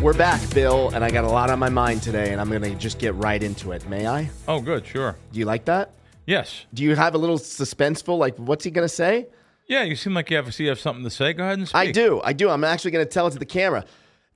We're back, Bill, and I got a lot on my mind today, and I'm going to just get right into it. May I? Oh, good, sure. Do you like that? Yes. Do you have a little suspenseful, like, what's he going to say? Yeah, you seem like you have, you have something to say. Go ahead and speak. I do. I do. I'm actually going to tell it to the camera.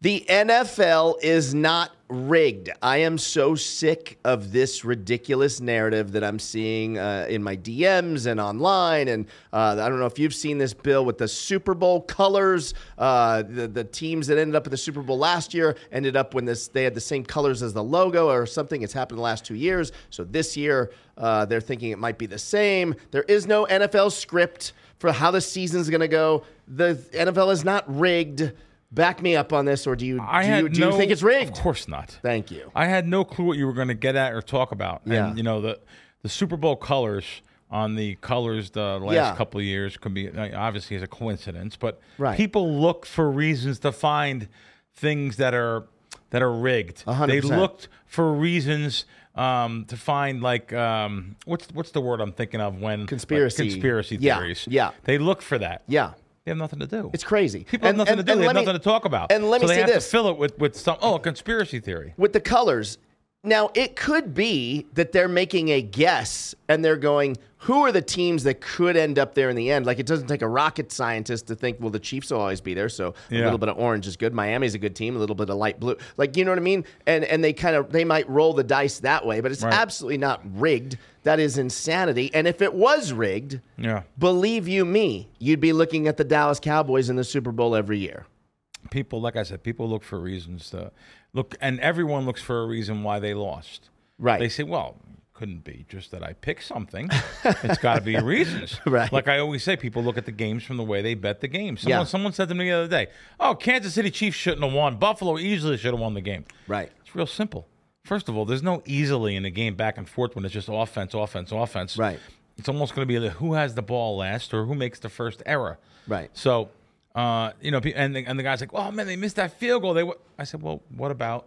The NFL is not rigged. I am so sick of this ridiculous narrative that I'm seeing uh, in my DMs and online. And uh, I don't know if you've seen this, Bill, with the Super Bowl colors. Uh, the, the teams that ended up in the Super Bowl last year ended up when this they had the same colors as the logo or something. It's happened the last two years. So this year, uh, they're thinking it might be the same. There is no NFL script for how the season's going to go. The NFL is not rigged. Back me up on this, or do you I do, you, do no, you think it's rigged? Of course not. Thank you. I had no clue what you were going to get at or talk about. Yeah. And, you know, the, the Super Bowl colors on the colors the last Yeah. couple of years could be uh, obviously is a coincidence, but Right. people look for reasons to find things that are that are rigged. A hundred They looked for reasons um, to find like um, what's what's the word I'm thinking of when like, Conspiracy. conspiracy Yeah, theories. yeah. They look for that. Yeah, They have nothing to do. it's crazy. People have nothing to do. They have me- nothing to talk about. and let me they say have this. to fill it with with some oh a conspiracy theory. with the colors. Now, it could be that they're making a guess and they're going, who are the teams that could end up there in the end? Like, it doesn't take a rocket scientist to think, well, the Chiefs will always be there. So a Yeah. little bit of orange is good. Miami's a good team, a little bit of light blue. Like, you know what I mean? And and they kind of, they might roll the dice that way, but it's Right. absolutely not rigged. That is insanity. And if it was rigged, Yeah. believe you me, you'd be looking at the Dallas Cowboys in the Super Bowl every year. people like i said people look for reasons to look and everyone looks for a reason why they lost Right. they say well couldn't be just that i picked something it's got to be reasons Right. like i always say people look at the games from the way they bet the game someone, Yeah. someone said to me the other day oh kansas city chiefs shouldn't have won buffalo easily should have won the game Right. it's real simple first of all there's no easily in a game back and forth when it's just offense offense offense Right. it's almost going to be the who has the ball last or who makes the first error Right. so, uh, you know, and the, and the guy's like, "Oh man, they missed that field goal." They, wa-" I said, "Well, what about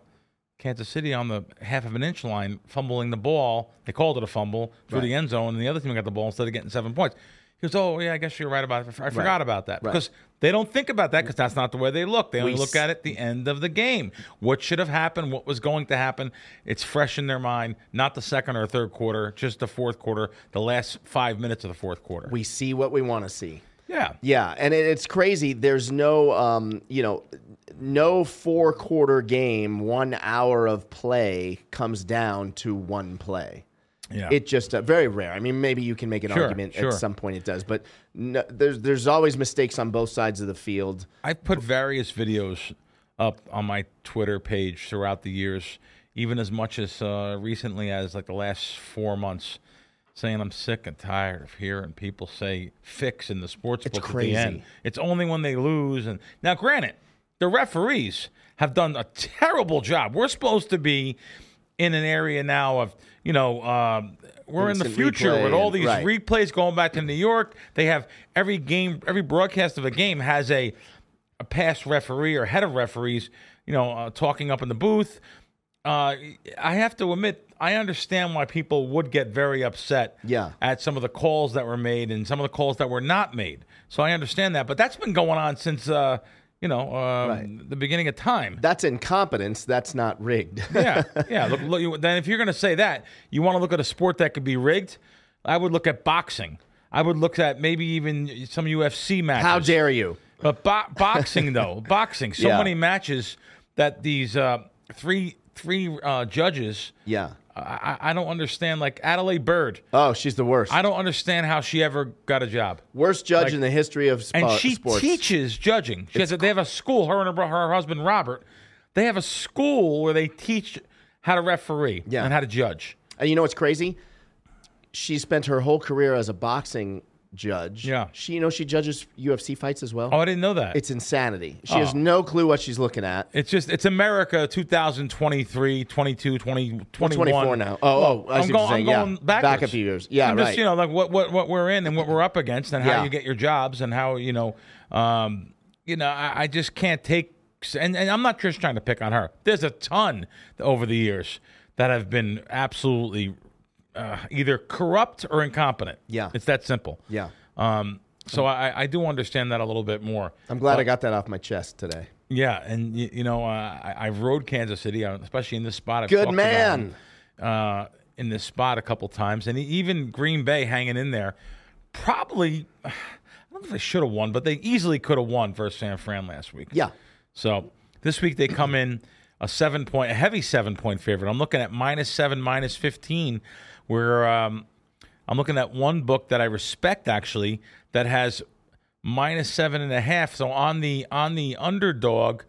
Kansas City on the half of an inch line fumbling the ball? They called it a fumble through the end zone, and the other team got the ball instead of getting seven points." He goes, "Oh yeah, I guess you're right about it. I forgot about that Right. because they don't think about that because that's not the way they look. They only We look at it the end of the game. What should have happened? What was going to happen? It's fresh in their mind. Not the second or third quarter, just the fourth quarter, the last five minutes of the fourth quarter. We see what we want to see. yeah, Yeah, and it, it's crazy. There's no, um, you know, no four quarter game, one hour of play comes down to one play. Yeah. It just uh, very rare. I mean, maybe you can make an Sure, argument sure. at some point it does, but no, there's there's always mistakes on both sides of the field. I've put various videos up on my Twitter page throughout the years, even as much as uh, recently as like the last four months, saying I'm sick and tired of hearing people say fix in the sports It's book at the end. It's only when they lose. And now, granted, the referees have done a terrible job. We're supposed to be in an area now of you know. Um, we're in the future with all these right. replays going back to New York. They have every game, every broadcast of a game has a a past referee or head of referees, you know, uh, talking up in the booth. Uh, I have to admit, I understand why people would get very upset Yeah. at some of the calls that were made and some of the calls that were not made. So I understand that, but that's been going on since uh, you know um, Right. the beginning of time. That's incompetence. That's not rigged. yeah, yeah. Look, look. Then if you're going to say that, you want to look at a sport that could be rigged. I would look at boxing. I would look at maybe even some UFC matches. How dare you? But bo- boxing, though, boxing, so Yeah. many matches that these uh, three three uh, judges. Yeah. I, I don't understand. Like Adalaide Byrd, Oh, she's the worst. I don't understand how she ever got a job. worst judge like- in the history of spo- And she sports. teaches judging. She has a, they have a school. Her and her, her husband Robert. They have a school where they teach how to referee Yeah. and how to judge. And you know what's crazy? She spent her whole career as a boxing judge. Yeah. She, you know, she judges UFC fights as well. Oh, I didn't know that. It's insanity. She has Oh. no clue what she's looking at. It's just it's America 2023, 22, 20, 21. 24 now. Oh, oh, I I'm going, I'm. Yeah. going backwards. Back a few years. Yeah, I'm right. just you know like what, what what we're in and what we're up against and Yeah. how you get your jobs and how you know um you know I, I just can't take and, and I'm not just trying to pick on her. There's a ton over the years that have been absolutely uh, either corrupt or incompetent. Yeah. it's that simple. Yeah. Um, so I, I do understand that a little bit more. I'm glad I got that off my chest today. Yeah, and you, you know, uh, I, I rode Kansas City, uh, especially in this spot. I've Good talked about man. uh, in this spot a couple times, and even Green Bay hanging in there. Probably, I don't know if they should have won, but they easily could have won versus San Fran last week. Yeah. So this week they come in a seven point, a heavy seven point favorite. I'm looking at minus seven, minus fifteen. Where um, I'm looking at one book that I respect actually that has minus seven and a half. So on the on the underdog,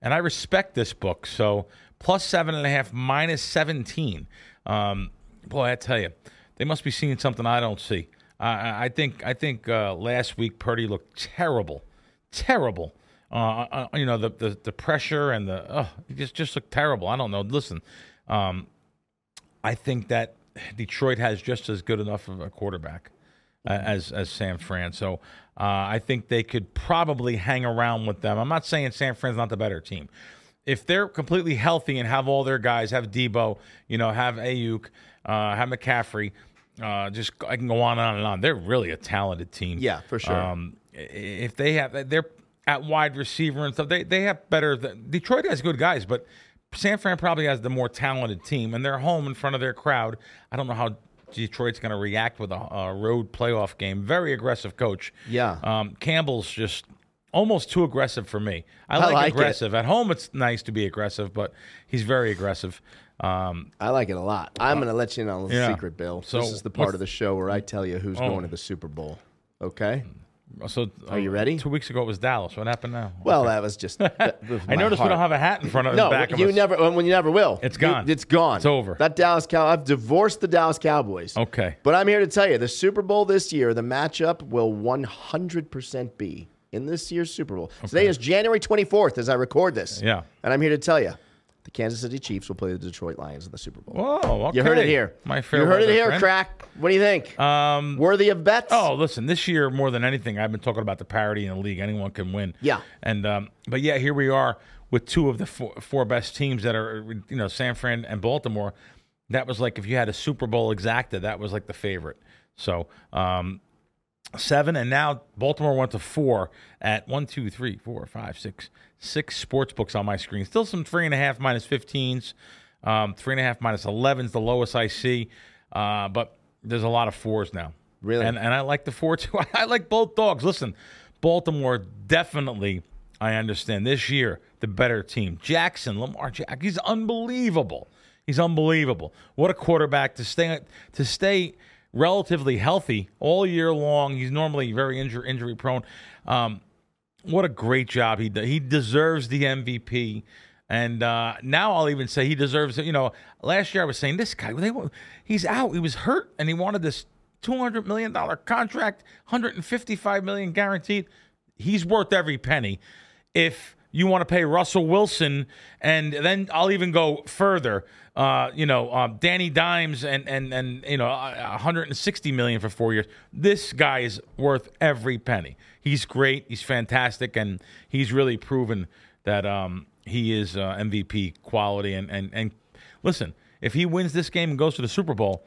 and I respect this book. So plus seven and a half, minus seventeen. Um, boy, I tell you, they must be seeing something I don't see. I I think I think uh, last week Purdy looked terrible, terrible. Uh, uh, you know the, the the pressure and the just just looked terrible. I don't know. Listen, um, I think that Detroit has just as good enough of a quarterback uh, as as San Fran. So uh, I think they could probably hang around with them. I'm not saying San Fran's not the better team. If they're completely healthy and have all their guys, have Deebo, you know, have Aiyuk, uh, have McCaffrey, uh, just I can go on and on and on. They're really a talented team. Yeah, for sure. Um, if they have, they're at wide receiver and stuff. They they have better. Detroit has good guys, but San Fran probably has the more talented team, and they're home in front of their crowd. I don't know how Detroit's going to react with a, a road playoff game. Very aggressive coach. Yeah. Um, Campbell's just almost too aggressive for me. I, I like, like it. aggressive. At home, it's nice to be aggressive, but he's very aggressive. Um, I like it a lot. I'm going to let you in on a yeah. secret, Bill. So this is the part of the show where I tell you who's Oh. going to the Super Bowl. Okay. So Are you ready? Two weeks ago it was Dallas. What happened now? Well, that was just. that was I noticed we don't have a hat in front of No, the back of you us. never. When you never will. It's gone. it's gone. It's over. That Dallas Cow. I've divorced the Dallas Cowboys. Okay. But I'm here to tell you, the Super Bowl this year, the matchup will 100% be in this year's Super Bowl. Today is January 24th as I record this. Yeah. And I'm here to tell you, the Kansas City Chiefs will play the Detroit Lions in the Super Bowl. Whoa, okay. You heard it here. My fair you heard it here, friend. crack. What do you think? Um, Worthy of bets? oh, listen, this year more than anything, I've been talking about the parity in the league. Anyone can win. Yeah. And um, but yeah, here we are with two of the four, four best teams that are, you know, San Fran and Baltimore. That was like if you had a Super Bowl exacta, that was like the favorite. So um, seven, and now Baltimore went to four at one, two, three, four, five, six, six sports books on my screen. Still some three and a half minus 15s, um, three and a half minus 11s, the lowest I see. Uh, but there's a lot of fours now. Really? And, and I like the four too. I like both dogs. Listen, Baltimore definitely, I understand, this year, the better team. Jackson, Lamar Jack, he's unbelievable. He's unbelievable. What a quarterback to stay to stay relatively healthy all year long. He's normally very injury injury prone. Um, what a great job he does. He deserves the MVP. And uh, now I'll even say he deserves it. You know, last year I was saying this guy, they, he's out. He was hurt, and he wanted this two hundred million dollar contract, hundred and fifty five million guaranteed. He's worth every penny. If you want to pay Russell Wilson, and then I'll even go further. Uh, you know, uh, Danny Dimes and and and you know, uh, 160 million for four years. This guy is worth every penny. He's great. He's fantastic, and he's really proven that um, he is uh, MVP quality. And and and listen, if he wins this game and goes to the Super Bowl,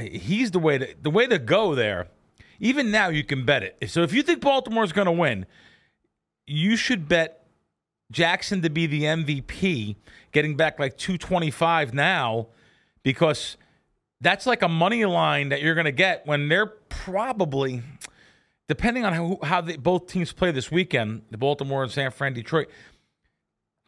he's the way to the way to go there. Even now, you can bet it. So if you think Baltimore's going to win, you should bet Jackson to be the MVP, getting back like 225 now, because that's like a money line that you're going to get when they're probably, depending on how, how they, both teams play this weekend, the Baltimore and San Fran, Detroit,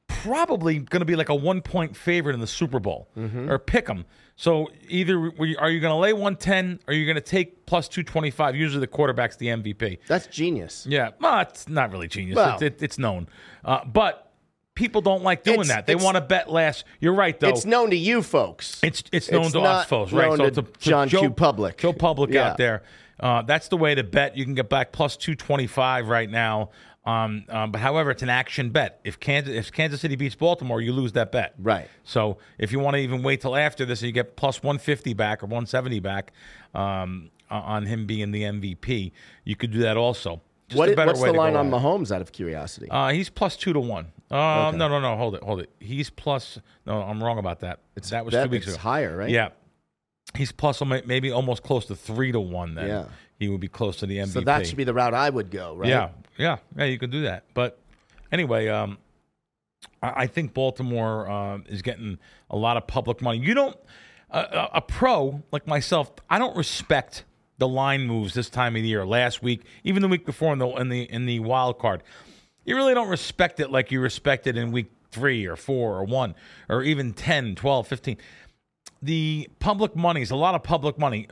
probably going to be like a one point favorite in the Super Bowl mm-hmm. or pick them. So either we- are you going to lay 110 or you're going to take plus 225. Usually the quarterback's the MVP. That's genius. Yeah, well, it's not really genius. Well- It's it, it's known, uh, but people don't like doing It's- that. They want to bet less. You're right, though. It's known to you folks. It's it's known It's to us folks, right? So to, to John Joe Q. Public. Joe Public Yeah. out there. Uh, that's the way to bet. You can get back plus two twenty five right now. Um, um, but however, it's an action bet. If Kansas if Kansas City beats Baltimore, you lose that bet. Right. So if you want to even wait till after this, you get plus one fifty back or one seventy back um, on him being the MVP. You could do that also. What a i- better what's the line on. Mahomes out of curiosity? Uh, he's plus two to one. Uh, No, no, no. Hold it, hold it. He's plus. No, I'm wrong about that. that was that- two weeks it's ago. higher, right? Yeah, he's plus maybe almost close to three to one. Then Yeah. He would be close to the MVP. so that should be the route I would go, right? Yeah, yeah, yeah. You could do that, but anyway, um, I, I think Baltimore uh, is getting a lot of public money. You don't a, a, a pro like myself. I don't respect the line moves this time of the year. Last week, even the week before in the in the in the wild card, you really don't respect it like you respect it in week three or four or one or even 10, 12, 15. The public money is a lot of public money.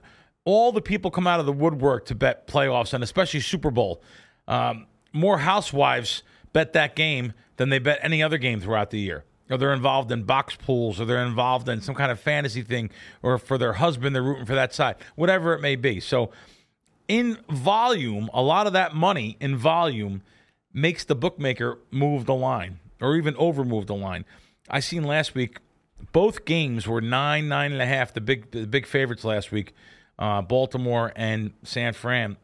All the people come out of the woodwork to bet playoffs and especially Super Bowl. Um, more housewives bet that game than they bet any other game throughout the year. Or they're involved in box pools, or they're involved in some kind of fantasy thing, or for their husband, they're rooting for that side, whatever it may be. So, in volume, a lot of that money in volume makes the bookmaker move the line or even over move the line. I seen last week both games were nine, nine and a half. The big, the big favorites last week, uh, Baltimore and San Fran.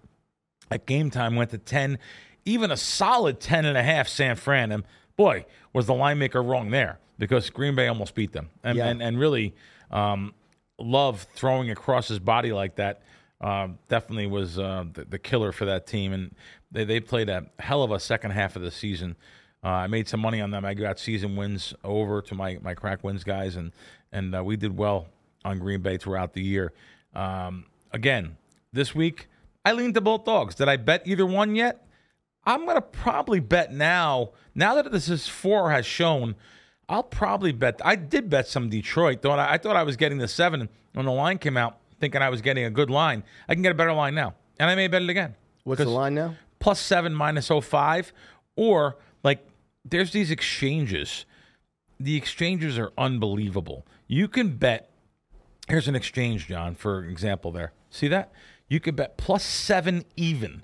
At game time went to ten, even a solid ten and a half. San Fran and boy was the line maker wrong there because Green Bay almost beat them and Yeah. and, and really um, Love throwing across his body like that. Um, definitely was uh, the, the killer for that team, and they, they played a hell of a second half of the season. Uh, I made some money on them. I got season wins over to my my crack wins guys, and and uh, we did well on Green Bay throughout the year. Um, again, this week I leaned to both dogs. Did I bet either one yet? I'm gonna probably bet now. Now that this is four has shown, I'll probably bet. I did bet some Detroit. Thought I, I thought I was getting the seven when the line came out, thinking I was getting a good line. I can get a better line now, and I may bet it again. What's the line now? plus seven minus 05 or like there's these exchanges the exchanges are unbelievable you can bet here's an exchange john for example there. See that? You could bet plus seven even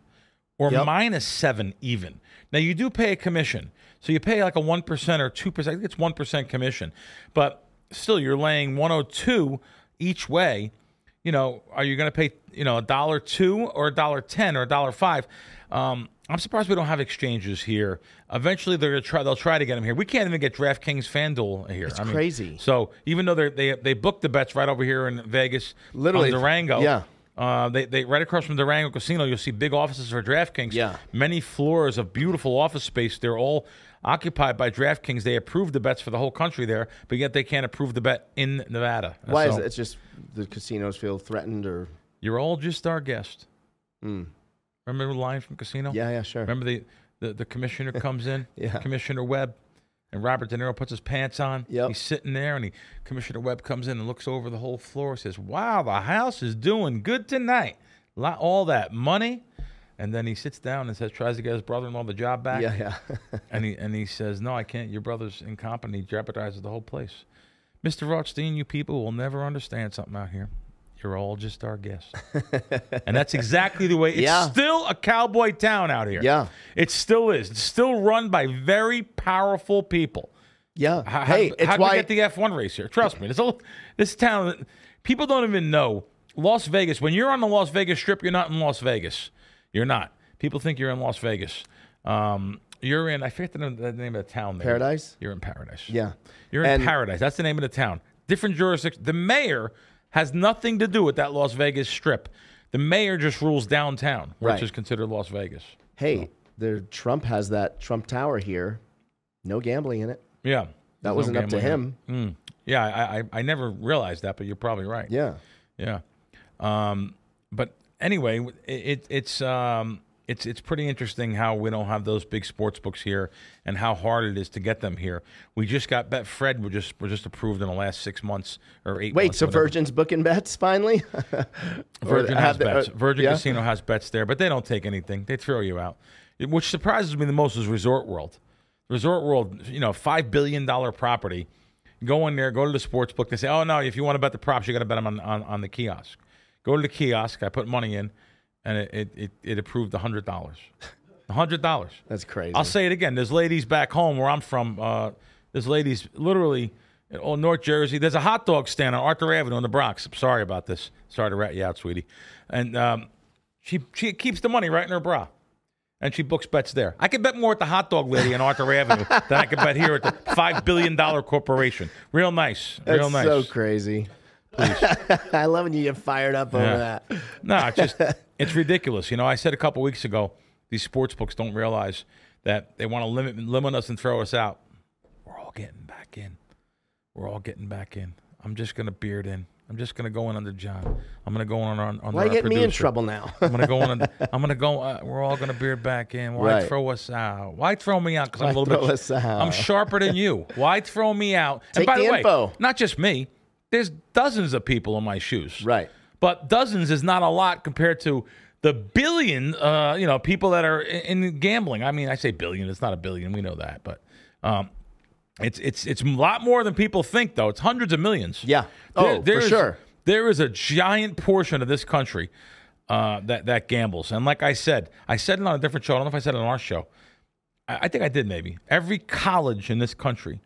or Yep. minus seven even. Now you do pay a commission. So you pay like a 1% or 2% i think it's 1% commission. But still you're laying 102 each way. You know, are you going to pay, you know, a dollar two or a dollar ten or a dollar five? Um, I'm surprised we don't have exchanges here. Eventually, they're going to try. They'll try to get them here. We can't even get DraftKings FanDuel here. It's crazy. So even though they they they booked the bets right over here in Vegas, Literally, on Durango, yeah. Uh, they, they right across from Durango Casino, you'll see big offices for DraftKings. Yeah. many floors of beautiful office space. They're all occupied by DraftKings. They approve the bets for the whole country there, but yet they can't approve the bet in Nevada. Why is it? It's just the casinos feel threatened, or you're all just our guest. Remember the line from Casino? Yeah, yeah, sure. Remember the, the, the commissioner comes in, Yeah. Commissioner Webb, and Robert De Niro puts his pants on. Yep. He's sitting there, and he, Commissioner Webb comes in and looks over the whole floor. Says, "Wow, the house is doing good tonight. Lot, all that money." And then he sits down and says, tries to get his brother-in-law the job back. Yeah, yeah. And he and he says, "No, I can't. Your brother's incompetent. He jeopardizes the whole place." Mr. Rothstein, you people will never understand something out here. You're all just our guests, and that's exactly the way. It's Yeah. still a cowboy town out here. Yeah. it still is. It's still run by very powerful people. yeah. How, hey, how, it's how do why we get the F1 race here? Trust me, this, whole- this town. People don't even know Las Vegas. When you're on the Las Vegas Strip, you're not in Las Vegas. You're not. People think you're in Las Vegas. Um, you're in. I forget the name, the name of the town there. Paradise? You're in Paradise. Yeah. You're in And- Paradise. That's the name of the town. Different jurisdiction. The mayor has nothing to do with that Las Vegas Strip. The mayor just rules downtown, which Right. is considered Las Vegas. Hey, the Trump has that Trump Tower here. No gambling in it. Yeah. That no wasn't up to him. Mm. Yeah, I, I I never realized that, but you're probably right. Yeah. Yeah. Um, but anyway, it, it, it's um, it's it's pretty interesting how we don't have those big sports books here, and how hard it is to get them here. We just got Betfred. We just were just approved in the last six months or eight. Wait, months, so whatever. Virgin's booking bets finally? Virgin has they- bets. uh, Virgin yeah? Casino has bets there, but they don't take anything. They throw you out. Which surprises me the most is Resort World. Resort World, you know, five billion dollar property. Go in there, go to the sports book. They say, "Oh no, if you want to bet the props, you got to bet them on, on, on the kiosk." Go to the kiosk. I put money in, and it it, it, it approved a hundred dollars. A hundred dollars. That's crazy. I'll say it again. There's ladies back home where I'm from. Uh, there's ladies literally in all North Jersey. There's a hot dog stand on Arthur Avenue in the Bronx. I'm sorry about this. Sorry to rat you out, sweetie. And um, she she keeps the money right in her bra, and she books bets there. I could bet more at the hot dog lady on Arthur Avenue than I could bet here at the five billion dollar corporation. Real nice. That's Real nice. so crazy. I love when you get fired up over that. No, it's just it's ridiculous. You know, I said a couple weeks ago, these sports books don't realize that they want to limit limit us and throw us out. We're all getting back in. We're all getting back in. I'm just gonna beard in. I'm just gonna go in under John. I'm gonna go on on, on Why you me in trouble now? I'm gonna go on. I'm gonna go. Uh, we're all gonna beard back in. Why Right. throw us out? Why throw me out? Because I'm a little bit. I'm sharper than you. Why throw me out? and by the, the way, not just me. There's dozens of people in my shoes. right. But dozens is not a lot compared to the billion, uh, you know, people that are in, in gambling. I mean, I say billion. It's not a billion. We know that, but um, it's it's it's a lot more than people think. Though it's hundreds of millions. Yeah. Oh, for is- sure. There is a giant portion of this country uh, that that gambles, and like I said, I said it on a different show. I don't know if I said it on our show. I, I think I did. Maybe every college in this country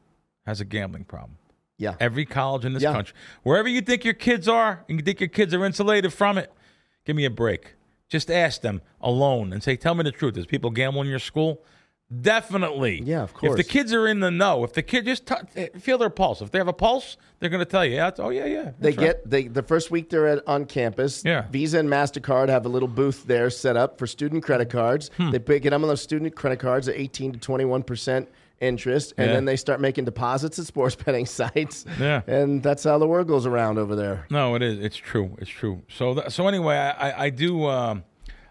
has a gambling problem. Yeah. Every college in this Yeah. country, wherever you think your kids are, and you think your kids are insulated from it, give me a break. Just ask them alone and say, "Tell me the truth. Is people gambling in your school?" Definitely. Yeah, of course. If the kids are in the know, if the kid just t- feel their pulse, if they have a pulse, they're going to tell you, yeah, it's- "Oh yeah, yeah." They that's right." get they the first week they're at, on campus. Yeah. Visa and Mastercard have a little booth there set up for student credit cards. Hmm. They pick it up on those student credit cards at eighteen to twenty one percent interest, and Yeah. then they start making deposits at sports betting sites. Yeah. And that's how the world goes around over there. No, it is. It's true. It's true. So, th- so anyway, I, I, I do, um,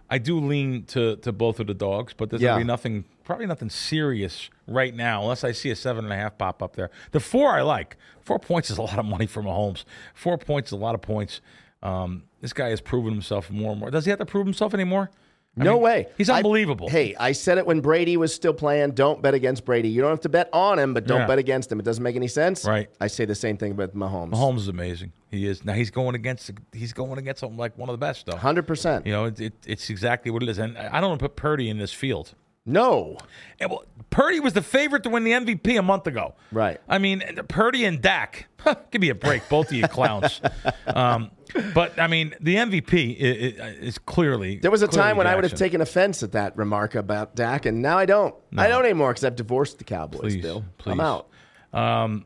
I do lean to, to both of the dogs, but there's Yeah. gonna be nothing, probably nothing serious right now, unless I see a seven and a half pop up there. The four I like. Four points is a lot of money for Mahomes. Four points is a lot of points. Um, this guy has proven himself more and more. Does he have to prove himself anymore? I no mean, way. He's I- unbelievable. hey, I said it when Brady was still playing. Don't bet against Brady. You don't have to bet on him, but don't Yeah. bet against him. It doesn't make any sense. Right. I say the same thing about Mahomes. Mahomes is amazing. He is. Now he's going against. He's going against something like one of the best, though. Hundred percent. You know, it, it, it's exactly what it is. And I don't want to put Purdy in this field. No. And, well, Purdy was the favorite to win the MVP a month ago. Right. I mean, Purdy and Dak. Give me a break, both of you clowns. um, but I mean, the MVP is, is clearly. There was a time when I would have taken offense at that remark about Dak, and now I don't. I don't anymore because I've divorced the Cowboys. Please, Bill, please. I'm out. Um,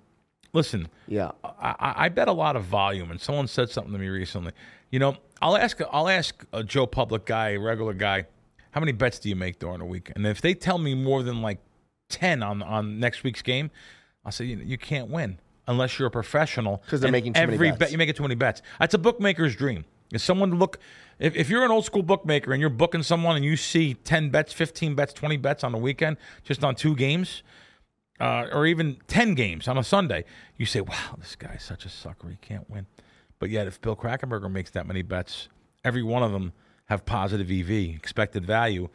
listen, Yeah. I, I bet a lot of volume, and someone said something to me recently. You know, I'll ask I'll ask a Joe Public guy, a regular guy, how many bets do you make during a week? And if they tell me more than like ten on on next week's game, I'll say you, you can't win unless you're a professional. Because they're And making too many every bets. bet you make it too many bets. That's a bookmaker's dream. Is someone look if, if you're an old school bookmaker and you're booking someone and you see ten bets, fifteen bets, twenty bets on the weekend just on two games, uh, or even 10 games on a Sunday, you say, wow, this guy's such a sucker. He can't win. But yet, if Bill Krackomberger makes that many bets, every one of them have positive EV, expected value.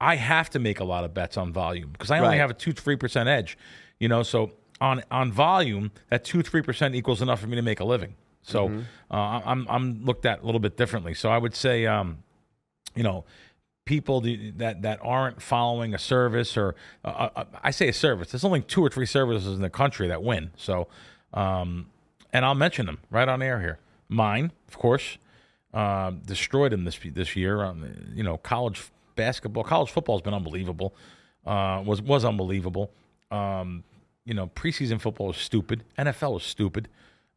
I have to make a lot of bets on volume because I only Right. have a 2 3% edge. You know, so on, on volume, that 2 3% equals enough for me to make a living. So uh, I'm, I'm looked at a little bit differently. So I would say, um, you know, people that that aren't following a service or uh, uh, I say a service. There's only two or three services in the country that win. So, um, and I'll mention them right on air here. Mine, of course, uh, destroyed them this this year. Um, you know, college basketball, college football has been unbelievable. Uh, was was unbelievable. Um, you know, preseason football is stupid. NFL is stupid.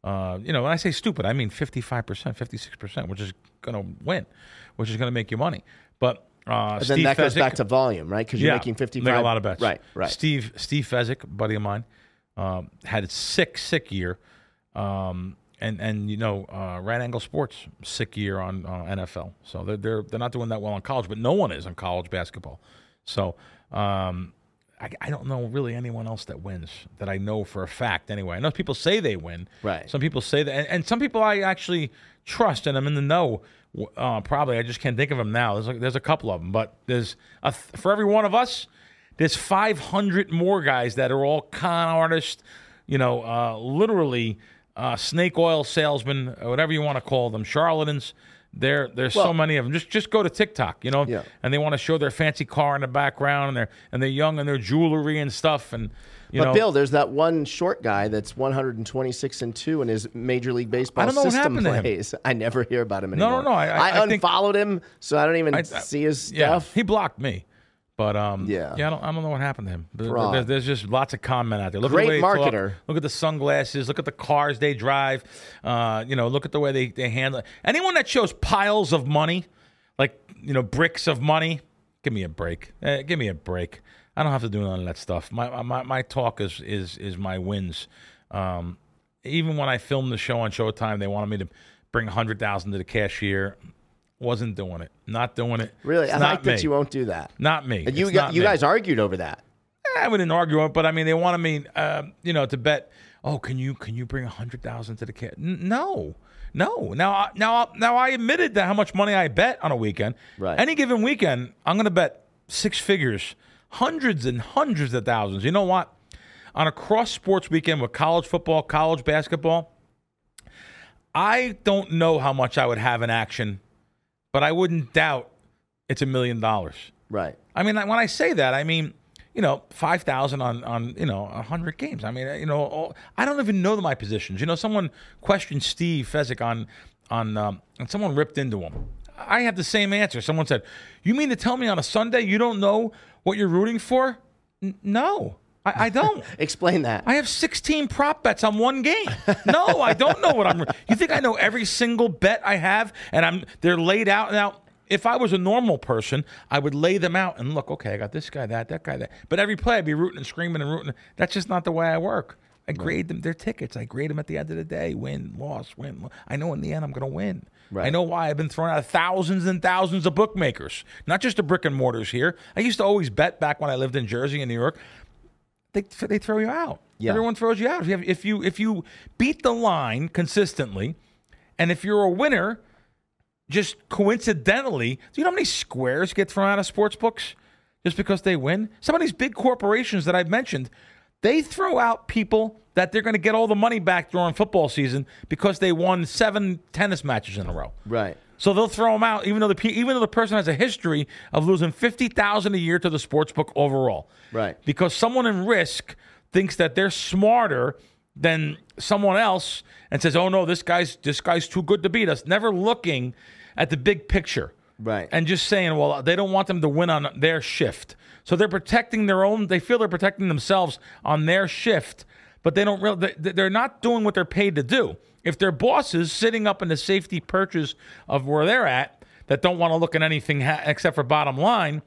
Uh, you know, when I say stupid, I mean 55%, 56%, which is going to win, which is going to make you money. But uh, But Steve then that goes Fezzik- back to volume, right? Because you're making 55. Make a lot of bets. Right, right. Steve Steve Fezzik, buddy of mine, um, had a sick, sick year. Um, and and you know, uh, Right Angle Sports sick year on uh, NFL. So they're they're they're not doing that well in college, but no one is in college basketball. So um, I, I don't know really anyone else that wins that I know for a fact. Anyway, I know people say they win. Right. Some people say that, and, and some people I actually trust, and I'm in the know. Uh, probably, I just can't think of them now. There's a, there's a couple of them, but there's a th- for every one of us, there's 500 more guys that are all con artists. You know, uh, literally uh, snake oil salesmen, whatever you want to call them, charlatans. There, there's so many of them. Just, just go to TikTok, you know, Yeah. and they want to show their fancy car in the background, and they're and they're young and their jewelry and stuff, and you But know, Bill, there's that one short guy that's 126 and two in his Major League Baseball I don't know what system happened to him. plays. I never hear about him No, no, anymore. no, I- I- I think- unfollowed him, so I don't even see his Yeah, stuff. he blocked me. But um, Yeah. yeah, I don't, I don't know what happened to him. There's, there's just lots of comment out there. Look Great at the way they talk. marketer. Look at the sunglasses. Look at the cars they drive. Uh, you know, look at the way they, they handle it. Anyone that shows piles of money, like you know, bricks of money, give me a break. Eh, give me a break. I don't have to do none of that stuff. My my my talk is is is my wins. Um, even when I filmed the show on Showtime, they wanted me to bring a hundred thousand to the cashier. Wasn't doing it. Not doing it. Really, It's I like that you won't do that. Not me. And you It's got, you me. guys argued over that. I wouldn't argue it, but I mean, they wanted me, um, you know, to bet. Oh, can you can you bring a hundred thousand to the kid? N- no, no. Now, I- now, now, I admitted that how much money I bet on a weekend. Right. Any given weekend, I'm going to bet six figures, hundreds and hundreds of thousands. You know what? On a cross sports weekend with college football, college basketball, I don't know how much I would have in action, but I wouldn't doubt it's a million dollars. Right. I mean, when I say that, I mean, you know, five thousand on on you know hundred games. I mean, you know, all, I don't even know my positions. You know, someone questioned Steve Fezzik on on um, and someone ripped into him. I have the same answer. Someone said, "You mean to tell me on a Sunday you don't know what you're rooting for?" N- no, I, I don't. Explain that. I have 16 prop bets on one game. No, I don't know what I'm. You think I know every single bet I have, and I'm they're laid out now. If I was a normal person, I would lay them out and look. Okay, I got this guy, that, that guy, that. But every play, I'd be rooting and screaming and rooting. That's just not the way I work. I grade them. They're tickets. I grade them at the end of the day. Win, loss, win. I know in the end I'm going to win. Right. I know why I've been thrown out of thousands and thousands of bookmakers, not just the brick and mortars here. I used to always bet back when I lived in Jersey and New York they they throw you out. Yeah. Everyone throws you out if you have, if you if you beat the line consistently, and if you're a winner, just coincidentally, do you know how many squares get thrown out of sports books just because they win? Some of these big corporations that I've mentioned, they throw out people that they're going to get all the money back during football season because they won seven tennis matches in a row. right. So they'll throw them out, even though the even though the person has a history of losing fifty thousand a year to the sports book overall, Right. Because someone in risk thinks that they're smarter than someone else and says, "Oh no, this guy's this guy's too good to beat us." Never looking at the big picture, Right. And just saying, "Well, they don't want them to win on their shift," so they're protecting their own. They feel they're protecting themselves on their shift, but they don't really. they- They're not doing what they're paid to do. If their bosses sitting up in the safety perches of where they're at that don't want to look at anything ha- except for bottom line,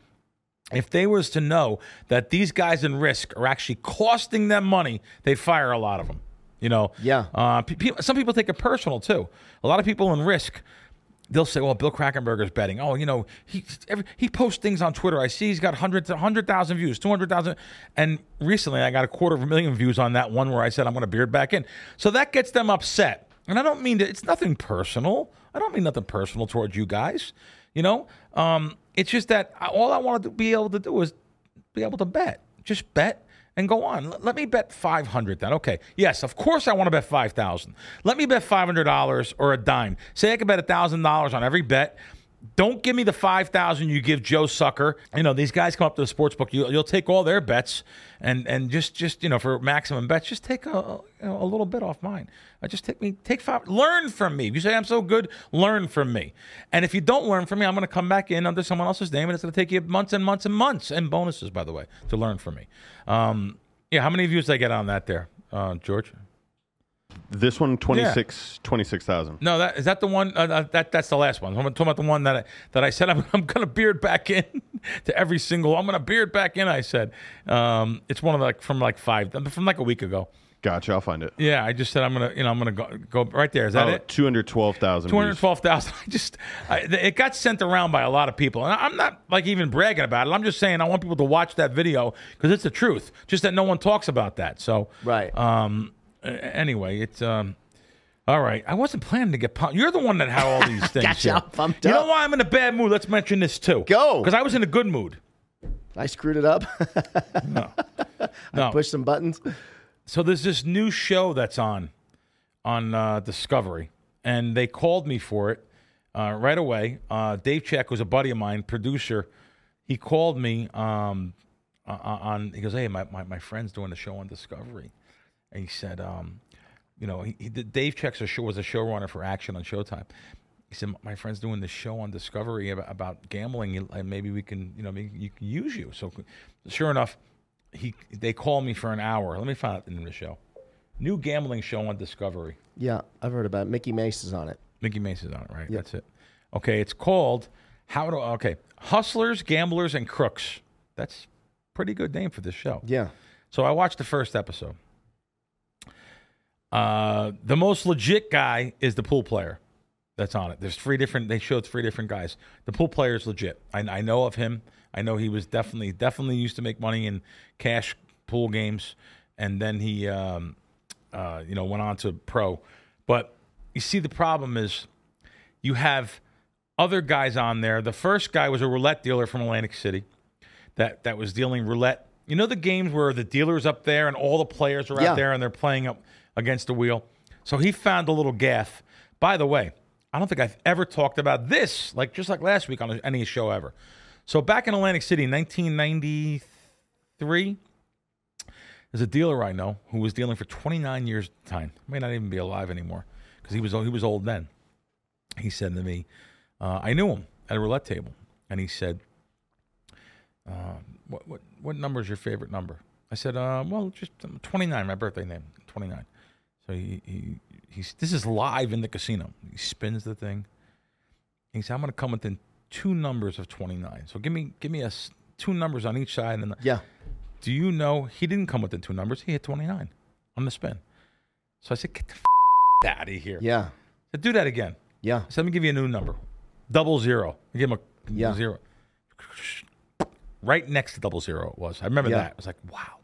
if they was to know that these guys in risk are actually costing them money, they'd fire a lot of them. You know, Yeah. Uh, pe- pe- some people take it personal too. A lot of people in risk, they'll say, "Well, Bill Krackomberger's betting. Oh, you know, he every, he posts things on Twitter. I see he's got hundred hundred thousand views, two hundred thousand, and recently I got a quarter of a million views on that one where I said I'm going to beard back in. So that gets them upset, and I don't mean to. It's nothing personal. I don't mean nothing personal towards you guys. You know, um, it's just that all I wanted to be able to do is be able to bet. Just bet and go on. Let, let me bet 500 then. Okay. Yes, of course I want to bet 5,000. Let me bet $500 or a dime. Say I can bet $1,000 on every bet. Don't give me the 5,000 you give Joe Sucker. You know, these guys come up to the sports book. You, you'll take all their bets and and just just, you know, for maximum bets, just take a, you know, a little bit off mine. Uh, just take me take five learn from me. You say I'm so good, learn from me. And if you don't learn from me, I'm going to come back in under someone else's name and it's going to take you months and months and months and bonuses by the way to learn from me. Um, yeah, how many views did I get on that there, uh, George? This one, 26 26,000. No, that is that the one. Uh, uh, that that's the last one. I'm talking about the one that I, that I said I'm, I'm going to beard back in to every single. I'm going to beard back in. I said um, it's one of the, like from like five from like a week ago. Gotcha. I'll find it. Yeah, I just said I'm gonna you know I'm gonna go go right there. Is that Oh, it? 212,000. Two hundred twelve thousand. I just I, it got sent around by a lot of people, and I'm not like even bragging about it. I'm just saying I want people to watch that video because it's the truth. Just that no one talks about that. So Right. um, a- anyway, it's um. All right, I wasn't planning to get pumped. You're the one that had all these things. Got you here. pumped You know why I'm in a bad mood? Let's mention this too. Go. because I was in a good mood. I screwed it up. No, Push some buttons. so there's this new show that's on on uh, Discovery, and they called me for it uh, right away. Uh, Dave Check was a buddy of mine, producer. He called me um, uh, on. He goes, "Hey, my, my my friend's doing a show on Discovery," and he said, um, "You know, he, he, Dave Check's a show was a showrunner for Action on Showtime." He said, "My friend's doing this show on Discovery about, about gambling, and maybe we can, you know, maybe you can use you." So, sure enough, he they call me for an hour. Let me find out the name of the show. New gambling show on Discovery. Yeah, I've heard about it. Mickey Mace is on it. Mickey Mace is on it, right? That's it. Okay, it's called How to Okay, Hustlers, Gamblers, and Crooks. That's pretty good name for this show. Yeah. So I watched the first episode. Uh, the most legit guy is the pool player that's on it. There's three different. They showed three different guys. The pool player is legit. I, I know of him. I know he was definitely definitely used to make money in cash pool games, and then he, um, uh, you know, went on to pro. But you see, the problem is you have other guys on there. The first guy was a roulette dealer from Atlantic City that that was dealing roulette. You know the games where the dealer's up there and all the players are Yeah. out there and they're playing up against the wheel. So he found a little gaff. By the way, I don't think I've ever talked about this like just like last week on any show ever. So back in Atlantic City, 1993, there's a dealer I know who was dealing for 29 years at the time. May not even be alive anymore because he was he was old then. He said to me, uh, I knew him at a roulette table, and he said, uh, "What what what number is your favorite number?" I said, uh, "Well, just um, 29, my birthday name, 29." So he he he's this is live in the casino. He spins the thing. He said, "I'm going to come within two numbers of 29. So give me give me a two numbers on each side." And Yeah. do you know he didn't come within two numbers? He hit 29 on the spin. So I said, "Get the f- out of here." Yeah. Said, "Do that again." Yeah. Said, let me give you a new number. Double zero. I give him a Yeah. zero. Right next to double zero it was. I remember Yeah. that. I was like, wow.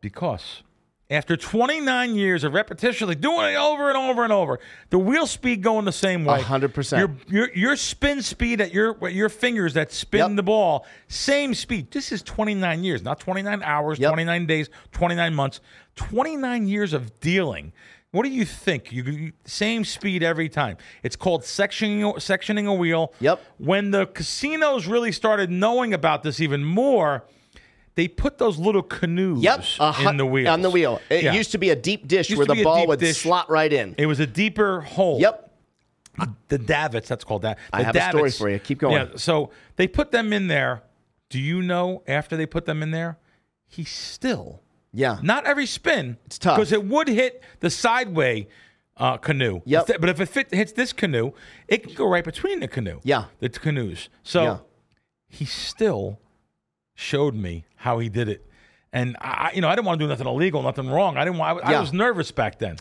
Because after 29 years of repetitionally doing it over and over and over, the wheel speed going the same way. Hundred percent. Your, your your spin speed at your your fingers that spin Yep. the ball, same speed. This is 29 years, not 29 hours, Yep. 29 days, 29 months, 29 years of dealing. What do you think? You, you same speed every time. It's called sectioning sectioning a wheel. Yep. When the casinos really started knowing about this even more, they put those little canoes Yep. in the wheel. On the wheel. It Yeah. used to be a deep dish where the ball would dish. slot right in. It was a deeper hole. Yep. the davits. That's called that. I The have a story for you. Keep going. Yeah. So they put them in there. Do you know after they put them in there, he still Yeah. not every spin. It's tough. because it would hit the sideway uh, canoe. Yep. But if it fit, hits this canoe, it can go right between the canoe. Yeah. The canoes. So Yeah. he still showed me how he did it. And I, you know, I didn't want to do nothing illegal, nothing wrong. I didn't want. I, I was nervous back then.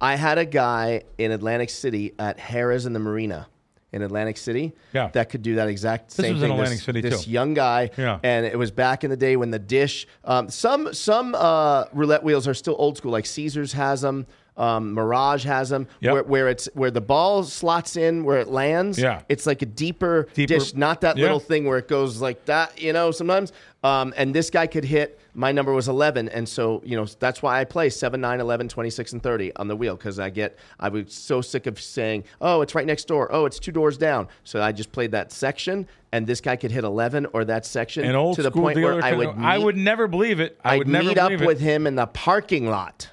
I had a guy in Atlantic City at Harrah's in the Marina in Atlantic City Yeah. that could do that exact This same was in thing. Atlantic this, City, this too. young guy, Yeah. and it was back in the day when the dish. Um, some some uh, roulette wheels are still old school, like Caesars has them. Um, Mirage has them, Yep. where, where it's where the ball slots in where it lands. Yeah. it's like a deeper, Deeper- dish, not that yeah. little thing where it goes like that. You know, sometimes. Um, and this guy could hit. My number was 11, and so you know that's why I play 7, 9, 11, 26, and 30 on the wheel because I get I was so sick of saying, oh, it's right next door, oh, it's two doors down. So I just played that section, and this guy could hit 11 or that section to the point where I would meet, I would never believe it. I I'd never meet up it. with him in the parking lot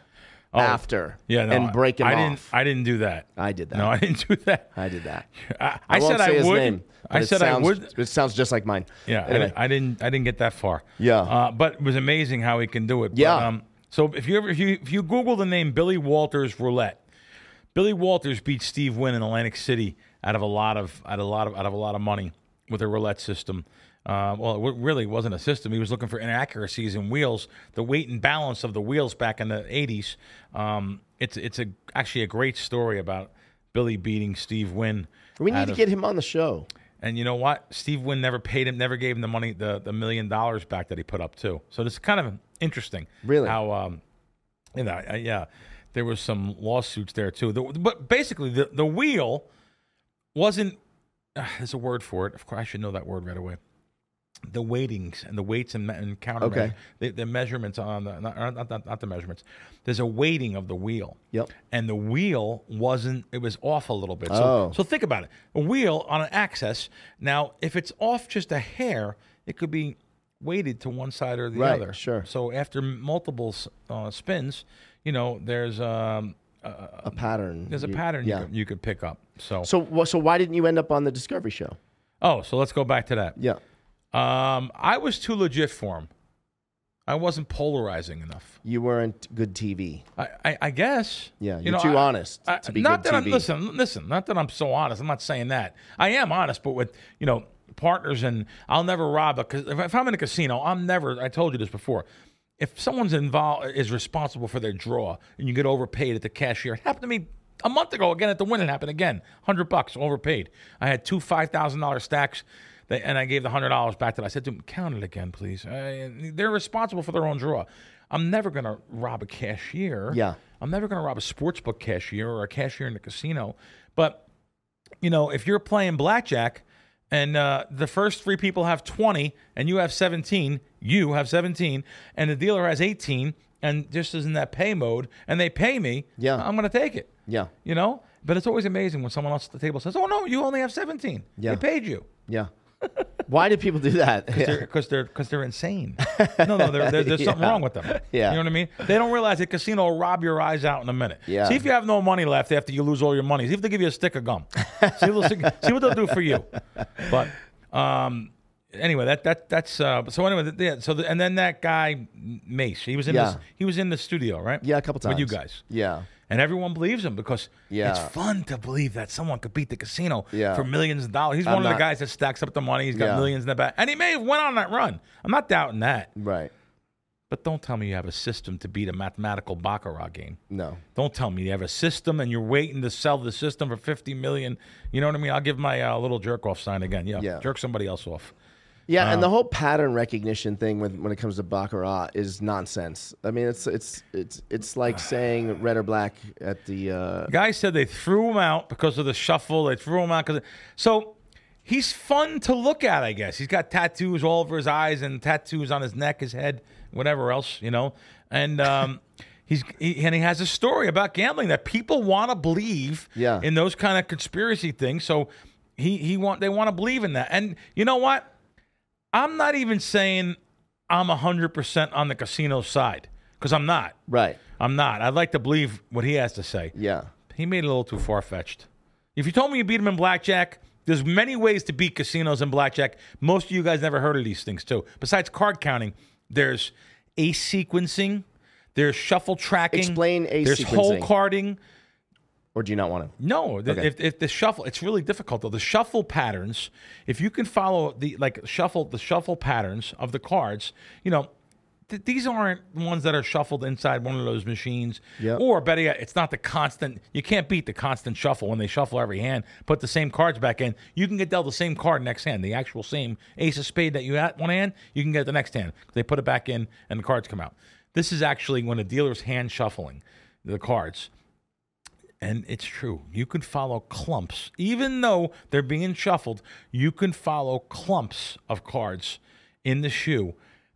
after, Yeah, no, and break him I off. didn't. I didn't do that. I did that. No, I didn't do that. I did that. I, I, I won't said say I his would. name. I it said sounds, I would. It sounds just like mine. Yeah, I Anyway. didn't- I, didn't. I didn't get that far. Yeah. uh, but it was amazing how he can do it. But, Yeah. um, so if you ever if you if you Google the name Billy Walters roulette, Billy Walters beat Steve Wynn in Atlantic City out of a lot of out of a lot of out of a lot of money with a roulette system. Uh, well, it really wasn't a system. He was looking for inaccuracies in wheels, the weight and balance of the wheels back in the '80s. Um, it's it's a actually a great story about Billy beating Steve Wynn. we need to of- get him on the show. and you know what? Steve Wynn never paid him, never gave him the money, the, the million dollars back that he put up too. So this is kind of interesting. Really? How, um, you know, I, yeah, there was some lawsuits there too. The, but basically, the the wheel wasn't. Uh, there's a word for it. Of course, I should know that word right away. The weightings and the weights and, and counter Okay. the, the measurements on the not, not, not, the measurements. There's a weighting of the wheel Yep. and the wheel wasn't it was off a little bit so Oh. so think about it a wheel on an axis now if it's off just a hair it could be weighted to one side or the Right, other sure. so after multiple uh, spins you know there's um A pattern. there's a You- pattern Yeah. you, could, you could pick up so So, so why didn't you end up on the Discovery Show? oh so let's go back to that Yeah. Um i was too legit for him i wasn't polarizing enough You weren't good TV. I, I, I guess. Yeah, You you're know, too I- honest I- to be not good that I'm listen, listen. Not that I'm so honest. I'm not saying that. I am honest, but with you know partners, and I'll never rob because if, if I'm in a casino, I'm never. I told you this before. If someone's involved is responsible for their draw, and you get overpaid at the cashier, it happened to me a month ago again at the Wynn. It happened again, hundred bucks overpaid. I had two five thousand dollar stacks. They, and I gave the hundred dollars back to them. I said to them, "Count it again, please." Uh, they're responsible for their own draw. I'm never going to rob a cashier. Yeah. I'm never going to rob a sportsbook cashier or a cashier in the casino. But you know, if you're playing blackjack and uh, the first three people have 20 and you have 17, you have 17, and the dealer has 18, and just is in that pay mode, and they pay me, Yeah. I'm going to take it. Yeah. You know? But it's always amazing when someone else at the table says, "Oh no, you only have 17. Yeah. They paid you." Yeah. Why do people do that? because they're because they're insane. No, no, they're, they're, there's something Yeah. wrong with them. Yeah. you know what I mean. They don't realize the casino will rob your eyes out in a minute. Yeah. See if you have no money left after you lose all your money. See if they give you a stick of gum. see, what they'll- see what they'll do for you. But um, anyway, that that that's uh, so anyway. Yeah, so the, and then that guy Mace, he was in Yeah. this, he was in the studio, right? yeah, a couple times with you guys. Yeah. And everyone believes him because Yeah. it's fun to believe that someone could beat the casino Yeah. for millions of dollars. He's I'm one of the guys that stacks up the money. He's got Yeah. millions in the back, and he may have went on that run. I'm not doubting that, Right. but don't tell me you have a system to beat a mathematical baccarat game. No. Don't tell me you have a system and you're waiting to sell the system for 50 million. You know what I mean? I'll give my uh, little jerk off sign again. Yeah, Yeah. jerk somebody else off. Yeah, Uh, and the whole pattern recognition thing when when it comes to baccarat is nonsense. I mean, it's it's it's it's like saying red or black at the. Uh, Guy said they threw him out because of the shuffle. They threw him out because so he's fun to look at. I guess he's got tattoos all over his eyes and tattoos on his neck, his head, whatever else you know. And um, he's he, and he has a story about gambling that people want to believe Yeah. in those kind of conspiracy things. So he he want they want to believe in that. And you know what? I'm not even saying I'm 100% on the casino side because I'm not. right. I'm not. I'd like to believe what he has to say. Yeah. He made it a little too far fetched. If you told me you beat him in blackjack, there's many ways to beat casinos in blackjack. Most of you guys never heard of these things too. Besides card counting, there's ace sequencing, there's shuffle tracking. Explain ace There's hole sequencing. carding. Or do you not want to? No, the, Okay. if, if the shuffle, it's really difficult though. The shuffle patterns, if you can follow the like shuffle the shuffle patterns of the cards, you know, th- these aren't ones that are shuffled inside one of those machines. Yep. Or better yet, it's not the constant. You can't beat the constant shuffle when they shuffle every hand. Put the same cards back in. You can get dealt the same card next hand, the actual same ace of spade that you had one hand. You can get the next hand. They put it back in, and the cards come out. This is actually when a dealer's hand shuffling the cards. And it's true. You can follow clumps. Even though they're being shuffled, you can follow clumps of cards in the shoe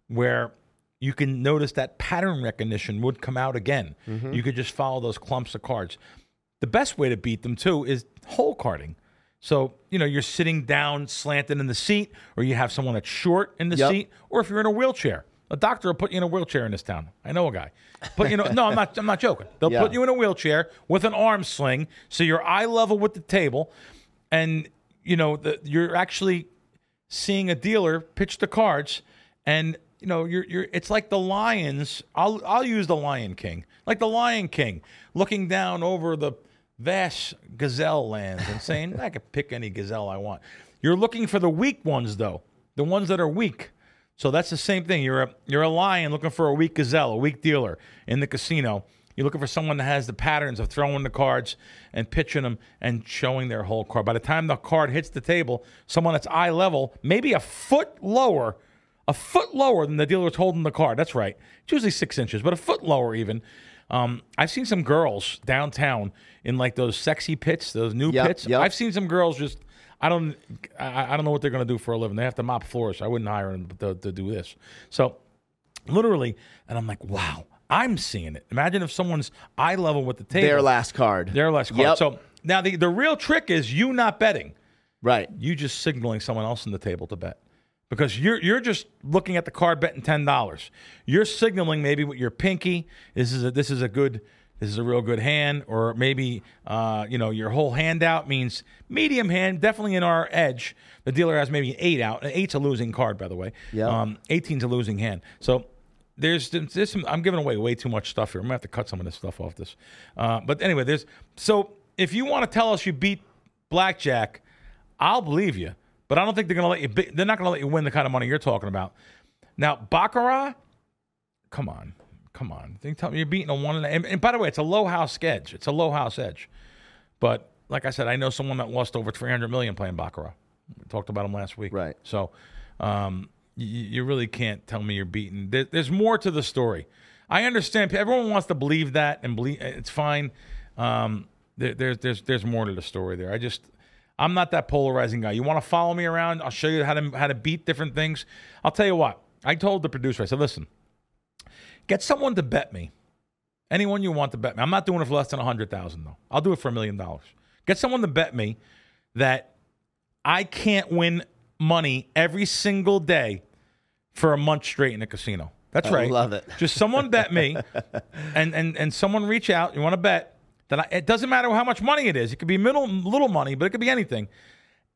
where you can notice that pattern recognition would come out again. Mm-hmm. You could just follow those clumps of cards. The best way to beat them, too, is hole carding. So, you know, you're sitting down, slanted in the seat, or you have someone that's short in the Yep. seat, or if you're in a wheelchair. A doctor will put you in a wheelchair in this town. I know a guy. But you know, no, I'm not. I'm not joking. They'll Yeah. put you in a wheelchair with an arm sling, so you're eye level with the table, and you know the, you're actually seeing a dealer pitch the cards, and you know you're you're. It's like the lions. I'll I'll use the Lion King, like the Lion King, looking down over the vast gazelle lands and saying, "I could pick any gazelle I want." You're looking for the weak ones, though, the ones that are weak. So that's the same thing. You're a you're a lion looking for a weak gazelle, a weak dealer in the casino. You're looking for someone that has the patterns of throwing the cards and pitching them and showing their whole card. By the time the card hits the table, someone that's eye level, maybe a foot lower, a foot lower than the dealer's holding the card. That's right. It's usually six inches, but a foot lower even. Um, I've seen some girls downtown in like those sexy pits, those new Yep, pits. yep. I've seen some girls just. I don't. I, I don't know what they're going to do for a living. They have to mop floors. I wouldn't hire them to, to do this. So, literally, and I'm like, wow, I'm seeing it. Imagine if someone's eye level with the table. Their last card. Their last card. Yep. So now the the real trick is you not betting. right. You just signaling someone else in the table to bet. Because you're you're just looking at the card betting ten dollars. You're signaling maybe with your pinky. This is a this is a good this is a real good hand, or maybe uh, you know your whole hand out means medium hand. Definitely in our edge, the dealer has maybe an eight out. An eight's a losing card, by the way. Yeah. Um, 18's a losing hand. So there's, there's some, I'm giving away way too much stuff here. I'm gonna have to cut some of this stuff off this. Uh, but anyway, there's so if you want to tell us you beat blackjack, I'll believe you. but I don't think they're to let you. Be, they're not going to let you win the kind of money you're talking about. Now, baccarat, come on, come on. They tell me you're beating a one. And, and, and by the way, it's a low house edge. It's a low house edge. But like I said, I know someone that lost over 300 million playing baccarat. We talked about him last week. Right. So, um, you, you really can't tell me you're beaten. There, there's more to the story. I understand everyone wants to believe that and believe it's fine. Um, there, there's there's there's more to the story there. I just I'm not that polarizing guy. You want to follow me around? I'll show you how to how to beat different things. I'll tell you what. I told the producer. I said, listen, get someone to bet me. Anyone you want to bet me. I'm not doing it for less than a hundred thousand though. I'll do it for a million dollars. Get someone to bet me that I can't win money every single day for a month straight in a casino. That's I right. love it. Just someone bet me, and and and someone reach out. You want to bet that I, it doesn't matter how much money it is. It could be middle little money, but it could be anything.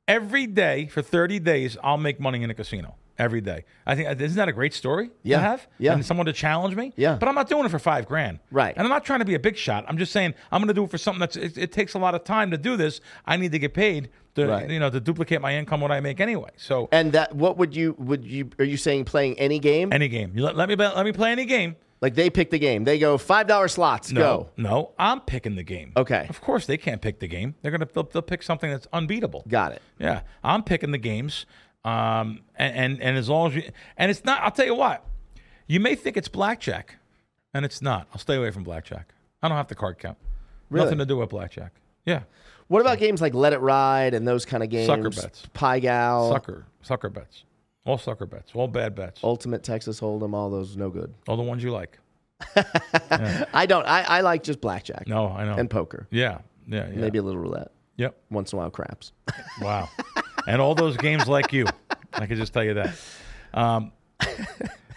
Every day for 30 days, I'll make money in a casino. Every day. I think uh, isn't that a great story Yeah. to have? Yeah. And someone to challenge me. Yeah. But I'm not doing it for five grand. Right. And I'm not trying to be a big shot. I'm just saying I'm going to do it for something that's. It, it takes a lot of time to do this. I need to get paid to Right. you know to duplicate my income what I make anyway. So And that what would you would you are you saying playing any game? any game. You let, let me let me play any game. like they pick the game. They go five dollar slots. No, Go. no, I'm picking the game. Okay. Of course, they can't pick the game. They're gonna they'll, they'll pick something that's unbeatable. Got it. Yeah, I'm picking the games. Um, and, and and as long as you and it's not. I'll tell you what. You may think it's blackjack, and it's not. I'll stay away from blackjack. I don't have the card count. Really? Nothing to do with blackjack. Yeah, What about games like Let It Ride and those kind of games? Sucker bets. Pai Gow. sucker sucker bets. All sucker bets. All bad bets. Ultimate Texas Hold'em. All those no good. All the ones you like. I don't. I, I like just blackjack No, I know. and poker. yeah, yeah, yeah. Maybe a little roulette. Yep. Once in a while, craps. Wow. and all those games like you. I can just tell you that. Um,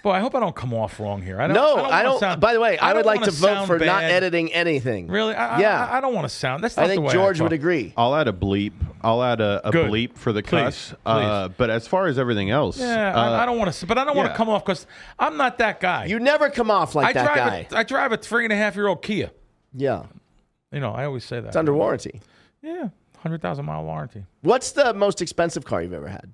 boy, I hope I don't come off wrong here. I don't, no, I I don't. don't. sound- by the way, I, don't would like wanna vote sound for not editing anything. Really? I, Yeah. I, I don't want to sound. That's not I the think way George I would agree. I'll add a bleep. I'll add a, a bleep for the Please, cuss. Uh, but as far as everything else, Yeah, uh, I, I don't want to. But I don't want to come off because I'm not that guy. You never come off like I that drive. guy. A, I drive a three and a half year old Kia. yeah, You know, I always say that. it's under warranty. yeah, hundred thousand mile warranty. What's the most expensive car you've ever had?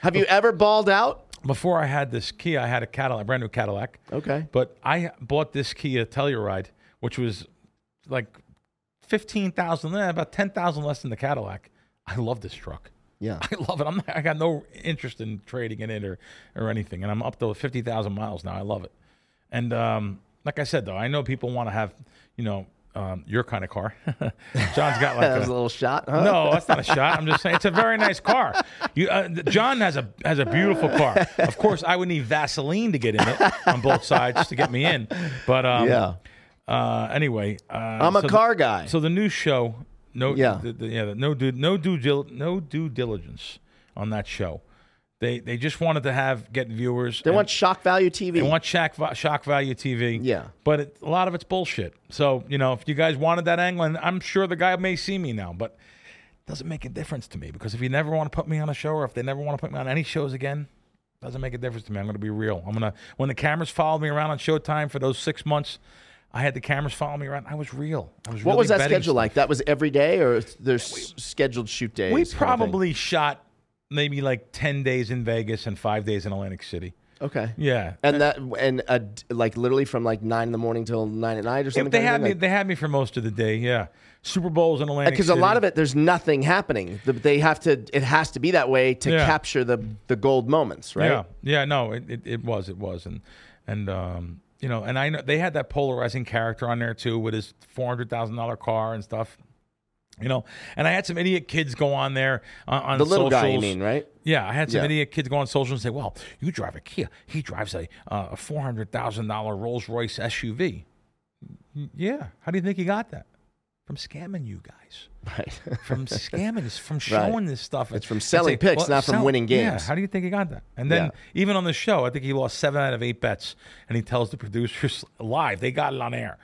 Have you ever balled out? Before I had this Kia, I had a Cadillac, brand new Cadillac. Okay. But I bought this Kia Telluride, which was like fifteen thousand, about ten thousand less than the Cadillac. I love this truck. Yeah. I love it. I'm not, I got no interest in trading in it or, or anything, and I'm up to fifty thousand miles now. I love it. And um, like I said, though, I know people want to have, you know, um, your kind of car. John's got like a a, little shot. Huh? no, that's not a shot. I'm just saying it's a very nice car. You, uh, John has a has a beautiful car. Of course, I would need Vaseline to get in it on both sides to get me in. But um, Yeah. Uh, anyway, uh, I'm a so the- car guy. so the new show, no, Yeah. the, the- yeah, the, no due, no due, no due diligence on that show. They they just wanted to have get viewers. they want shock value TV. they want shock shock value TV. Yeah. but it, a lot of it's bullshit. So you know, if you guys wanted that angle, and I'm sure the guy may see me now, but it doesn't make a difference to me because if you never want to put me on a show, or if they never want to put me on any shows again. Doesn't make a difference to me. I'm going to be real. I'm going to when the cameras followed me around on Showtime for those six months, I had the cameras follow me around. I was real. I was. what really was that schedule stuff. like? That was every day, or there's scheduled shoot days? We probably shot maybe like ten days in Vegas and five days in Atlantic City. okay. Yeah, And that and uh, like literally from like nine in the morning till nine at night or something. they had me. Like- They had me for most of the day. Yeah, Super Bowls in Atlantic because a lot of it there's nothing happening they have to it has to be that way to Yeah. capture the the gold moments right Yeah, yeah, no, it, it, it was, it was, and and um, you know, and I know they had that polarizing character on there too with his four hundred thousand dollar car and stuff. You know, and I had some idiot kids go on there on, on the little guy you mean right Yeah, I had some Yeah. idiot kids go on social and say, "Well, you drive a Kia. He drives a uh, a four hundred thousand dollar Rolls Royce SUV." Yeah, how do you think he got that? From scamming you guys. right From scamming, us, from showing this stuff. It's from selling picks, not from winning games. Yeah, how do you think he got that? And then Yeah. even on the show, I think he lost seven out of eight bets, and he tells the producers live they got it on air.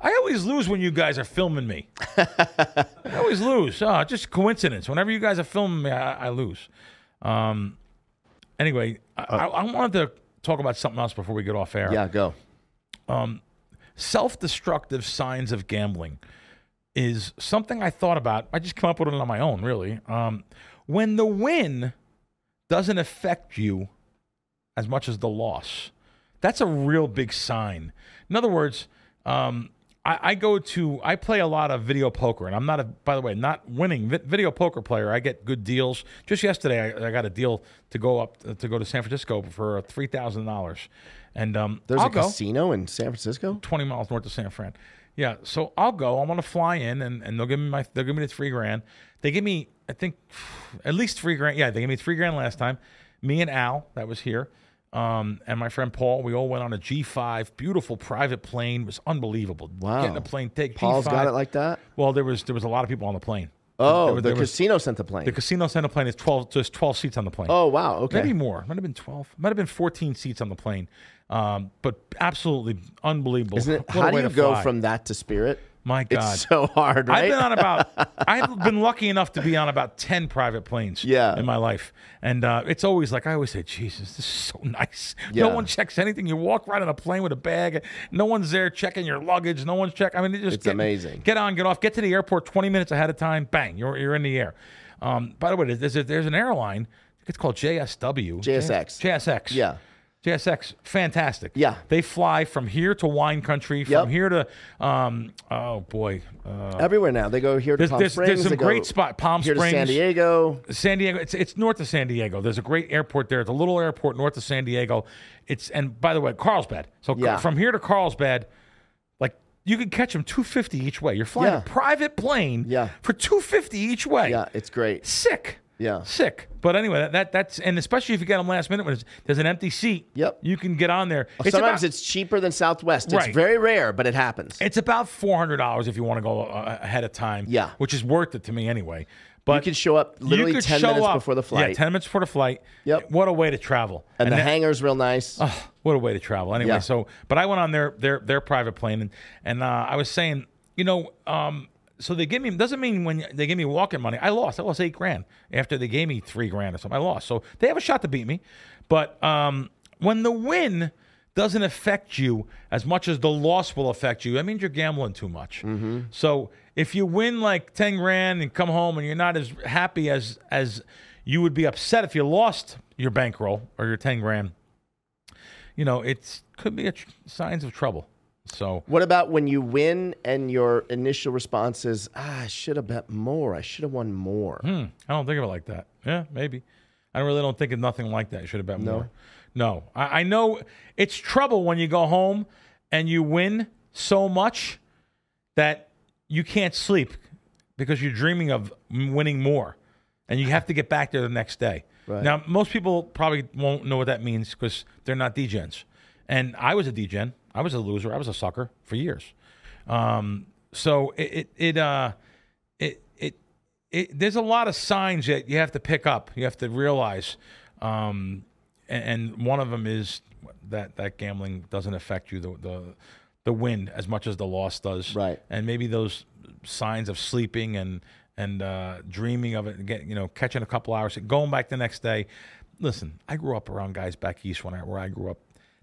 I always lose when you guys are filming me. I always lose. Oh, just coincidence. Whenever you guys are filming me, I, I lose. Um, anyway, I, I, I wanted to talk about something else before we get off air. yeah go Self-destructive signs of gambling is something I thought about. I just came up with it on my own, really. Um, when the win doesn't affect you as much as the loss. That's a real big sign. In other words, um, I, I go to I play a lot of video poker, and I'm not a by the way not winning vi- video poker player. I get good deals. Just yesterday, I, I got a deal to go up to go to San Francisco for three thousand dollars, and um, There's I'll a go casino in San Francisco. twenty miles north of San Fran. Yeah, so I'll go. I'm gonna fly in, and, and they'll give me my they'll give me the three grand. They give me I think at least three grand. Yeah, they gave me three grand last time. Me and Al that was here. Um, and my friend Paul, we all went on a G5, beautiful private plane. It was unbelievable. Wow. Getting a plane, take Paul's G5. got it like that. Well, there was there was a lot of people on the plane. Oh, There was- the there was- casino sent the plane. the casino sent a plane. It's twelve, just twelve seats on the plane. oh wow. Okay. maybe more. Might have been twelve. Might have been fourteen seats on the plane. Um, but absolutely unbelievable. Isn't it? What How do you go fly. from that to Spirit? My God, It's so hard, right? I've been on about. I've been lucky enough to be on about ten private planes. Yeah. in my life, and uh, it's always like I always say, Jesus, this is so nice. Yeah. No one checks anything. You walk right on a plane with a bag. No one's there checking your luggage. No one's checking. I mean, it just It's get- amazing. Get on, get off, get to the airport twenty minutes ahead of time. Bang, you're you're in the air. Um, by the way, there's a, there's an airline. It's called JSW. JSX. JSX. Yeah. JSX, fantastic. Yeah. they fly from here to wine country, from Yep. here to, um, oh boy, uh, Everywhere now. They go here to there's, Palm there's, Springs. there's some great spot. Palm here Springs, to San Diego. San Diego. It's it's north of San Diego. There's a great airport there. It's a little airport north of San Diego. It's and by the way, Carlsbad. So Yeah. from here to Carlsbad, like you can catch them 250 each way. You're flying Yeah. a private plane Yeah. for 250 each way. Yeah, it's great. Sick. Yeah. Sick. But anyway, that, that that's and especially if you get them last minute when there's an empty seat. Yep. You can get on there. It's Sometimes about- it's cheaper than Southwest. It's Right. very rare, but it happens. It's about four hundred dollars if you want to go uh, ahead of time. Yeah. which is worth it to me anyway. But you can show up literally 10 minutes up- before the flight. Yeah, ten minutes before the flight. Yep. What a way to travel. and, the that- hangar's real nice. oh, what a way to travel. Anyway, Yeah. so but I went on their their their private plane and and uh, I was saying, you know, um, so they give me doesn't mean when they give me walking money. I lost. I lost eight grand after they gave me three grand or something. I lost. So they have a shot to beat me, but um, when the win doesn't affect you as much as the loss will affect you, that means you're gambling too much. So if you win like ten grand and come home and you're not as happy as as you would be upset if you lost your bankroll or your ten grand, you know, it could be a tr- signs of trouble. So What about when you win and your initial response is, ah, I should have bet more. I should have won more. hmm, I don't think of it like that. Yeah, maybe. I really don't think of nothing like that. You should have bet more. No, I, I know it's trouble when you go home and you win so much that you can't sleep because you're dreaming of winning more, and you have to get back there the next day. Right. Now, most people probably won't know what that means because they're not degens, and I was a degen. I was a loser. I was a sucker for years. Um, so it it, it uh it, it it there's a lot of signs that you have to pick up. You have to realize, um, and, and one of them is that that gambling doesn't affect you the the the win as much as the loss does. Right. And maybe those signs of sleeping and and uh, dreaming of it, get you know, catching a couple hours, going back the next day. Listen, I grew up around guys back east when I where I grew up.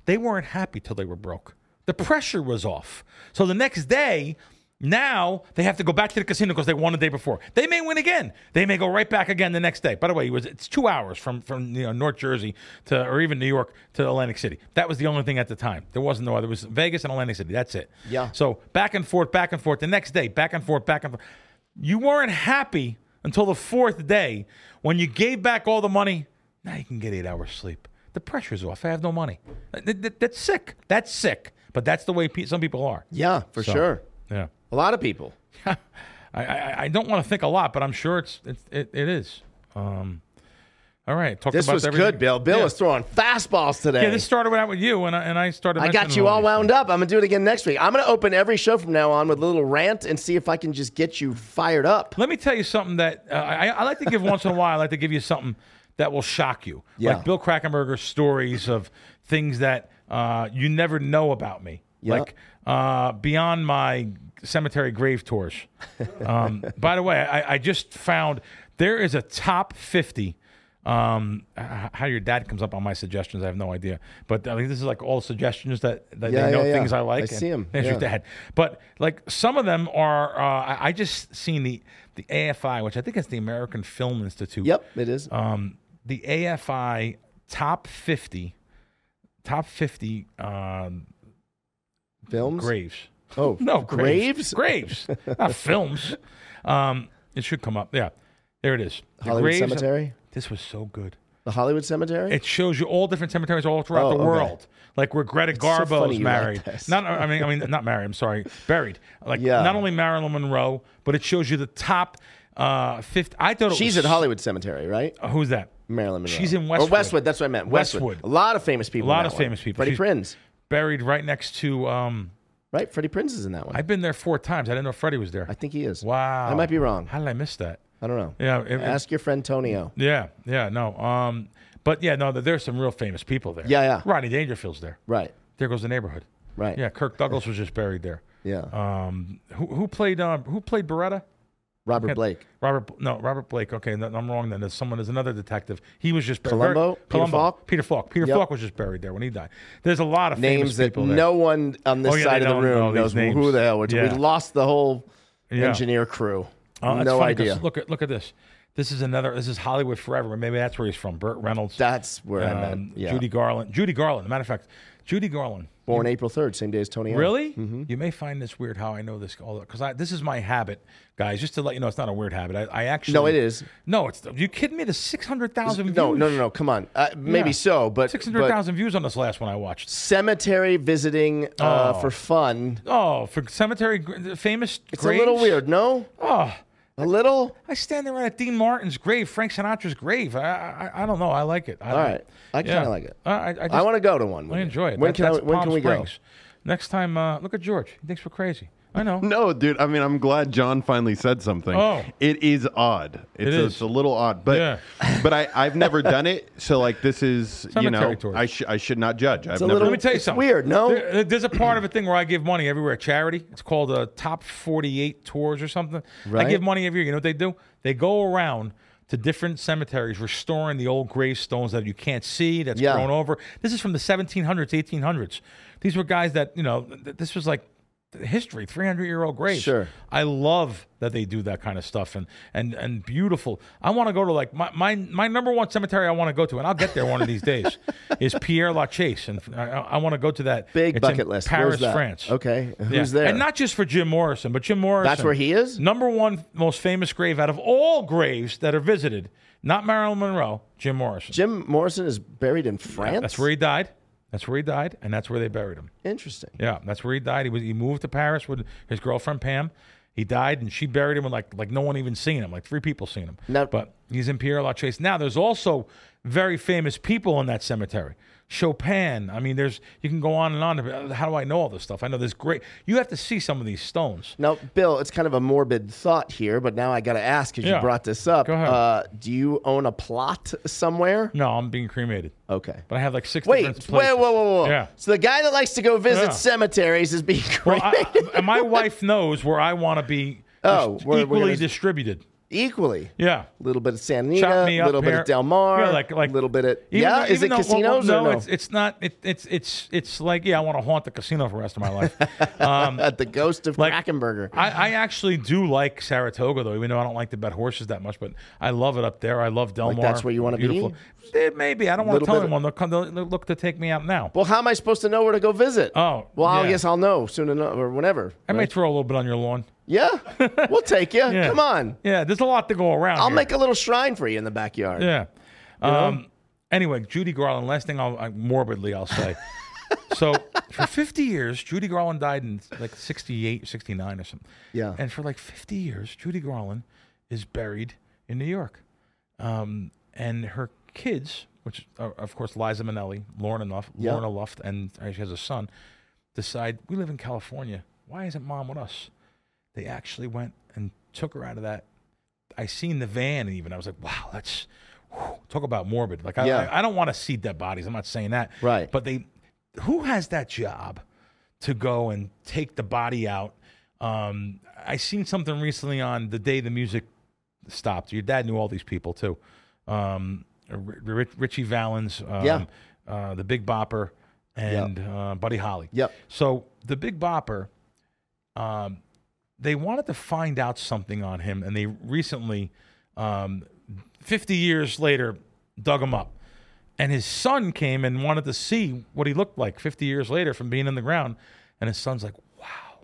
They weren't happy till they were broke. The pressure was off. So the next day, now they have to go back to the casino because they won the day before. They may win again. They may go right back again the next day. By the way, it was it's two hours from from you know North Jersey to or even New York to Atlantic City. That was the only thing at the time. There wasn't no other. It was Vegas and Atlantic City. That's it. Yeah. So back and forth, back and forth. The next day, back and forth, back and forth. You weren't happy until the fourth day when you gave back all the money. Now you can get eight hours sleep. The pressure's off. I have no money. That- that- that's sick. That's sick. But that's the way pe- some people are. Yeah, for So, sure. Yeah. A lot of people. I, I, I don't want to think a lot, but I'm sure it's, it's it, it is. Um, all right. Talked This about was everything. good, Bill. Bill yeah. was throwing fastballs today. Yeah, this started out with you, and I, and I started. I got you all wound things. up. I'm gonna do it again next week. I'm gonna open every show from now on with a little rant and see if I can just get you fired up. Let me tell you something that uh, I, I like to give once in a while. I like to give you something that will shock you, Yeah. like Bill Krackomberger's stories of things that uh, you never know about me, Yeah. like uh, beyond my cemetery grave tours. Um, by the way, I, I just found there is a top fifty. Um, how your dad comes up on my suggestions, I have no idea. But I mean, this is like all suggestions that, that Yeah, they know yeah, yeah. things I like. I see 'em, There's your yeah. dad. But like some of them are, uh, I, I just seen the the AFI, which I think is the American Film Institute. Yep, it is. Um, the AFI top 50, top 50 um, Films. graves. Oh No, graves. Graves, not films. Um, it should come up. Yeah, there it is. The Hollywood graves- Cemetery. This was so good. The Hollywood Cemetery. It shows you all different cemeteries all throughout Oh, the okay. world, like where Greta so Garbo funny is you like married. this. not, I mean, I mean, not married. I'm sorry, buried. Like Yeah. not only Marilyn Monroe, but it shows you the top uh, fifth. I thought it She's was, at Hollywood Cemetery, right? Uh, who's that? Marilyn Monroe. She's in Or Westwood. Westwood. That's what I meant. Westwood. Westwood. A lot of famous people. A lot of one. famous people. Freddie She's- Prinz. Buried right next to. Um, Right. Freddie Prinze is in that one. I've been there four times. I didn't know Freddie was there. I think he is. wow, I might be wrong. How did I miss that? I don't know. Yeah, it- Ask your friend Tonio. yeah, yeah. No, um, but yeah, no. There's some real famous people there. Yeah, yeah. Rodney Dangerfield's there. Right. There goes the neighborhood. Right. Yeah, Kirk Douglas was just buried there. Yeah. Um, who, who played um, who played Baretta? Robert Blake. Robert, no, Robert Blake. Okay, no, I'm wrong. Then there's someone. There's another detective. He was just buried. Columbo? Peter Columbo. Falk? Peter Falk. Peter Yep. Falk was just buried there when he died. There's a lot of Names that there. no one on this Oh, yeah, side of the don't know room knows names. who the hell. We're Yeah. We lost the whole Yeah. engineer crew. That's no idea. Look at look at this. This is another. This is Hollywood Forever. Maybe that's where he's from. Burt Reynolds. That's where I um, meant. Yeah. Judy Garland. Judy Garland. As a matter of fact, Judy Garland. Born April 3rd, same day as Tony Allen. Really? Mm-hmm. You may find this weird how I know this all because this is my habit, guys. Just to let you know, it's not a weird habit. I, I actually No, it is. No, it's you kidding me? The six hundred thousand views. No, no, no, no. Come on. Uh, maybe Yeah. so, but, Six hundred thousand views on this last one I watched. cemetery visiting uh, Oh. for fun. Oh, for cemetery famous. It's a little weird, no? Oh, A little. I stand there at Dean Martin's grave, Frank Sinatra's grave. I, I, I don't know. I like it. I, All right. I kinda like it. I, I, I, just, I want to go to one. I enjoy it. When That- can I, When Palm can we Springs. Next time, uh, look at George. He thinks we're crazy. I know. No, dude. I mean, I'm glad John finally said something. Oh. it is odd. It's, It a, is. it's a little odd, but Yeah. but I I've never done it. So like this is you know Cemetery tours. I should I should not judge. I've a never. little- Let me tell you It's something. weird, no? There- there's a part of a thing where I give money everywhere, charity. It's called a Top 48 Tours or something. I Right. give money every year. You know what they do? They go around to different cemeteries, restoring the old gravestones that you can't see, that's Yeah. grown over. This is from the 1700s, 1800s. These were guys that, you know, th- this was like history 300 year old graves Sure. i love that they do that kind of stuff and and and beautiful i want to go to like my, my my number one cemetery i want to go to and i'll get there one of these days is pierre La lachaise and i, I want to go to that Big It's bucket list. paris that? france Okay. Yeah. Who's there? and not just for jim morrison but jim morrison That's where he is? number one most famous grave out of all graves that are visited not marilyn monroe jim morrison Jim Morrison is buried in France. that's where he died that's where he died and that's where they buried him Interesting. yeah, that's where he died. He was he moved to Paris with his girlfriend Pam. He died, and she buried him with like like no one even seen him. Like three people seen him. Now- but he's in Pierre La Lachaise. Now there's also very famous people in that cemetery. Chopin. I mean, there's you can go on and on. How do I know all this stuff? I know this great. You have to see some of these stones. Now, Bill, it's kind of a morbid thought here, but now I got to ask because Yeah. you brought this up. Go ahead. Uh, do you own a plot somewhere? No, I'm being cremated, Okay. but I have like six. Wait, wait, whoa, whoa, whoa. Yeah. So the guy that likes to go visit Yeah. cemeteries is being Well, cremated I, my wife knows where I want to be. Oh, dis- we're- we're equally gonna- distributed. Equally. Yeah. A little bit of Santa Anita, a little bit here. of Del Mar, Yeah, like like a little bit of even yeah. though- is it though- casinos well, or no, no? it's it's not. It, it's it's it's like yeah, I want to haunt the casino for the rest of my life. Um, At the ghost of like- Krackomberger. I, I actually do like Saratoga though, even though I don't like to bet horses that much. But I love it up there. I love Del Like Mar. that's where you wanna be? Beautiful. Eh, maybe I don't want to tell anyone. They'll, come, they'll, they'll look to take me out now. well, how am I supposed to know where to go visit? Oh, well, I guess I'll know soon enough or whenever. I may throw a little bit on your lawn. Yeah, we'll take you. Yeah. Come on, Yeah, there's a lot to go around. I'll here. make a little shrine for you in the backyard. Yeah. Um, anyway, Judy Garland. Last thing I'll I, morbidly I'll say. so for 50 years, Judy Garland died in like 68, 69 or something. Yeah. And for like 50 years, Judy Garland is buried in New York. Um, and her kids, which are, of course Liza Minnelli, Lorna Luft, Yeah. Lorna Luft, and uh, she has a son, decide we live in California. Why isn't mom with us? They actually went and took her out of that. I seen the van and even. I was like, wow, that's whew, talk about morbid. Like I, Yeah. I, I don't want to see dead bodies. I'm not saying that. Right. But they, who has that job to go and take the body out? Um, I seen something recently on the day the music stopped. Your dad knew all these people too. Um, Ritchie Valens, um, Yeah. uh, the Big Bopper, and uh, Buddy Holly. Yep. So the Big Bopper, um, they wanted to find out something on him, and they recently, um, 50 years later, dug him up. And his son came and wanted to see what he looked like 50 years later from being in the ground. And his son's like, wow,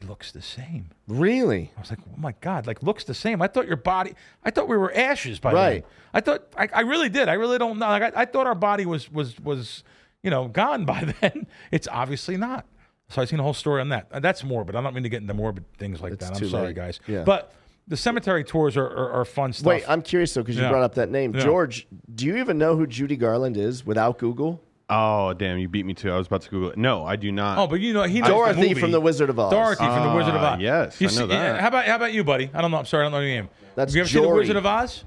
he looks the same. Really? I was like, oh my God, like looks the same. I thought your body, I thought we were ashes by Right. then. I thought, I, I really did. I really don't know. Like, I, I thought our body was, was, was, you know, gone by then. It's obviously not. So I've seen a whole story on that. Uh, That's morbid. I don't mean to get into morbid things like that. I'm sorry, late. guys. Yeah. But the cemetery tours are, are, are fun stuff. Wait, I'm curious though because you Yeah. brought up that name, Yeah. George. Do you even know who Judy Garland is without Google? Oh damn, you beat me too. I was about to Google it. No, I do not. Oh, but you know he knows the Dorothy movie. from The Wizard of Oz. Dorothy from the Wizard of Ah, Oz. yes, you I know see, yeah, that. How about how about you, buddy? I don't know. I'm sorry, I don't know your name. That's Have you ever seen the Wizard of Oz?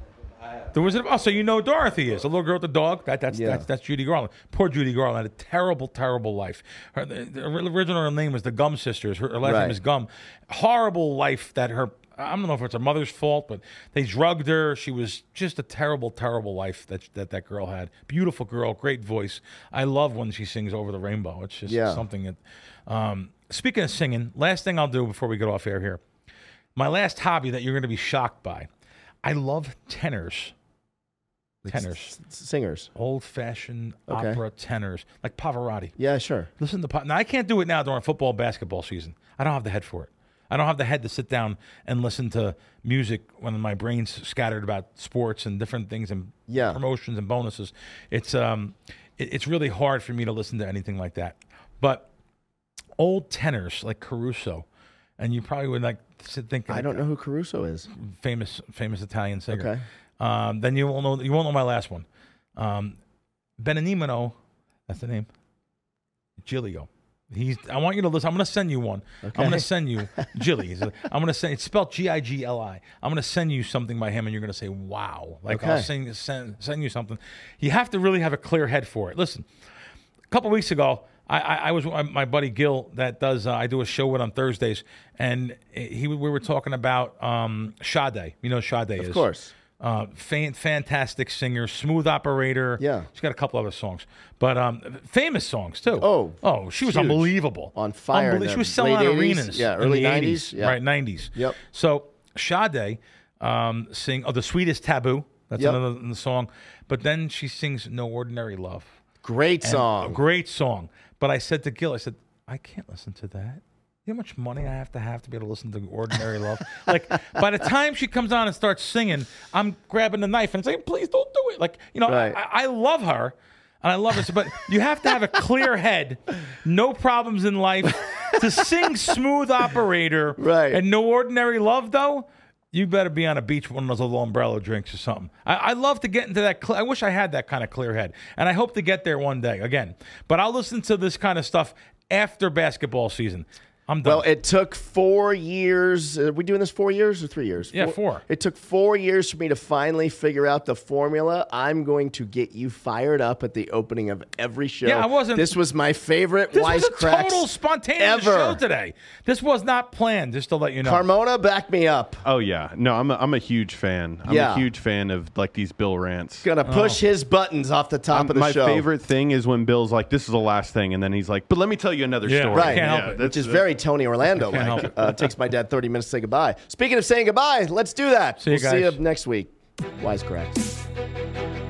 The Wizard of Oz. So you know Dorothy is a little girl with the dog. That that's Yeah. that's that's Judy Garland. Poor Judy Garland had a terrible, terrible life. Her the, the original name was the Gum Sisters. Her, her last Right. name is Gum. Horrible life that her. I don't know if it's her mother's fault, but they drugged her. She was just a terrible, terrible life that that that girl had. Beautiful girl, great voice. I love when she sings over the rainbow. It's just Yeah. something that. Um, speaking of singing, last thing I'll do before we get off air here. My last hobby that you're going to be shocked by. I love tenors. Tenors. S- singers. Old fashioned Okay. opera tenors, like Pavarotti. Yeah, sure. Listen to Pa- now. I can't do it now during football, basketball season. I don't have the head for it. I don't have the head to sit down and listen to music when my brain's scattered about sports and different things and Yeah. promotions and bonuses. It's um, it- it's really hard for me to listen to anything like that. But old tenors like Caruso, and you probably would like think I don't know who Caruso is. famous famous Italian singer. Okay. Um, then you won't know you won't know my last one. Um, that's the name. Gigli. He's. I want you to listen. I'm going to send you one. I'm going to send you Gilly. I'm going to send. It's spelled G I G L I. I'm going to send you something by him, and you're going to say, "Wow!" Like I'll Okay. send, send send you something. You have to really have a clear head for it. Listen, a couple weeks ago, I, I, I was with my buddy Gil that does. Uh, I do a show with on Thursdays, and he we were talking about um, Sade. You know Sade is, Of course. uh, fan, fantastic singer, smooth operator. Yeah. she's got a couple other songs, but um, famous songs too. Oh, oh, she was huge. unbelievable, On fire she was selling late out 80s, arenas. yeah, early 90s, 80s, yeah. right, nineties. Yep. So Sade um, sing oh the sweetest taboo. That's Yep. another song, but then she sings "No Ordinary Love." Great And song. A great song. But I said to Gil, I said, I can't listen to that. You know how much money I have to have to be able to listen to Ordinary Love? Like, by the time she comes on and starts singing, I'm grabbing the knife and saying, please don't do it. Like, you know, Right. I, I love her. And I love her, but you have to have a clear head, no problems in life, to sing "Smooth Operator" Right. and "No Ordinary Love." Though, you better be on a beach with one of those little umbrella drinks or something. I, I love to get into that. Cl- I wish I had that kind of clear head, and I hope to get there one day again. But I'll listen to this kind of stuff after basketball season. I'm done. Well, it took four years. Are we doing this four years or three years? Yeah, four. It took four years for me to finally figure out the formula. I'm going to get you fired up at the opening of every show. Yeah, I wasn't- This was my favorite this was a total spontaneous ever. show today. This was not planned. Just to let you know. Carmona, back me up. Oh yeah, no, I'm a, I'm a huge fan. I'm Yeah. a huge fan of like these Bill rants. Gonna push his buttons off the top Um, of the my show. My favorite thing is when Bill's like, "This is the last thing," and then he's like, "But let me tell you another Yeah, story." Right. Can't help Yeah, it. that's- which is very Tony Orlando like. Uh, takes my dad 30 minutes to say goodbye. Speaking of saying goodbye, let's do that. See we'll you guys. see you next week. Wise Kracks.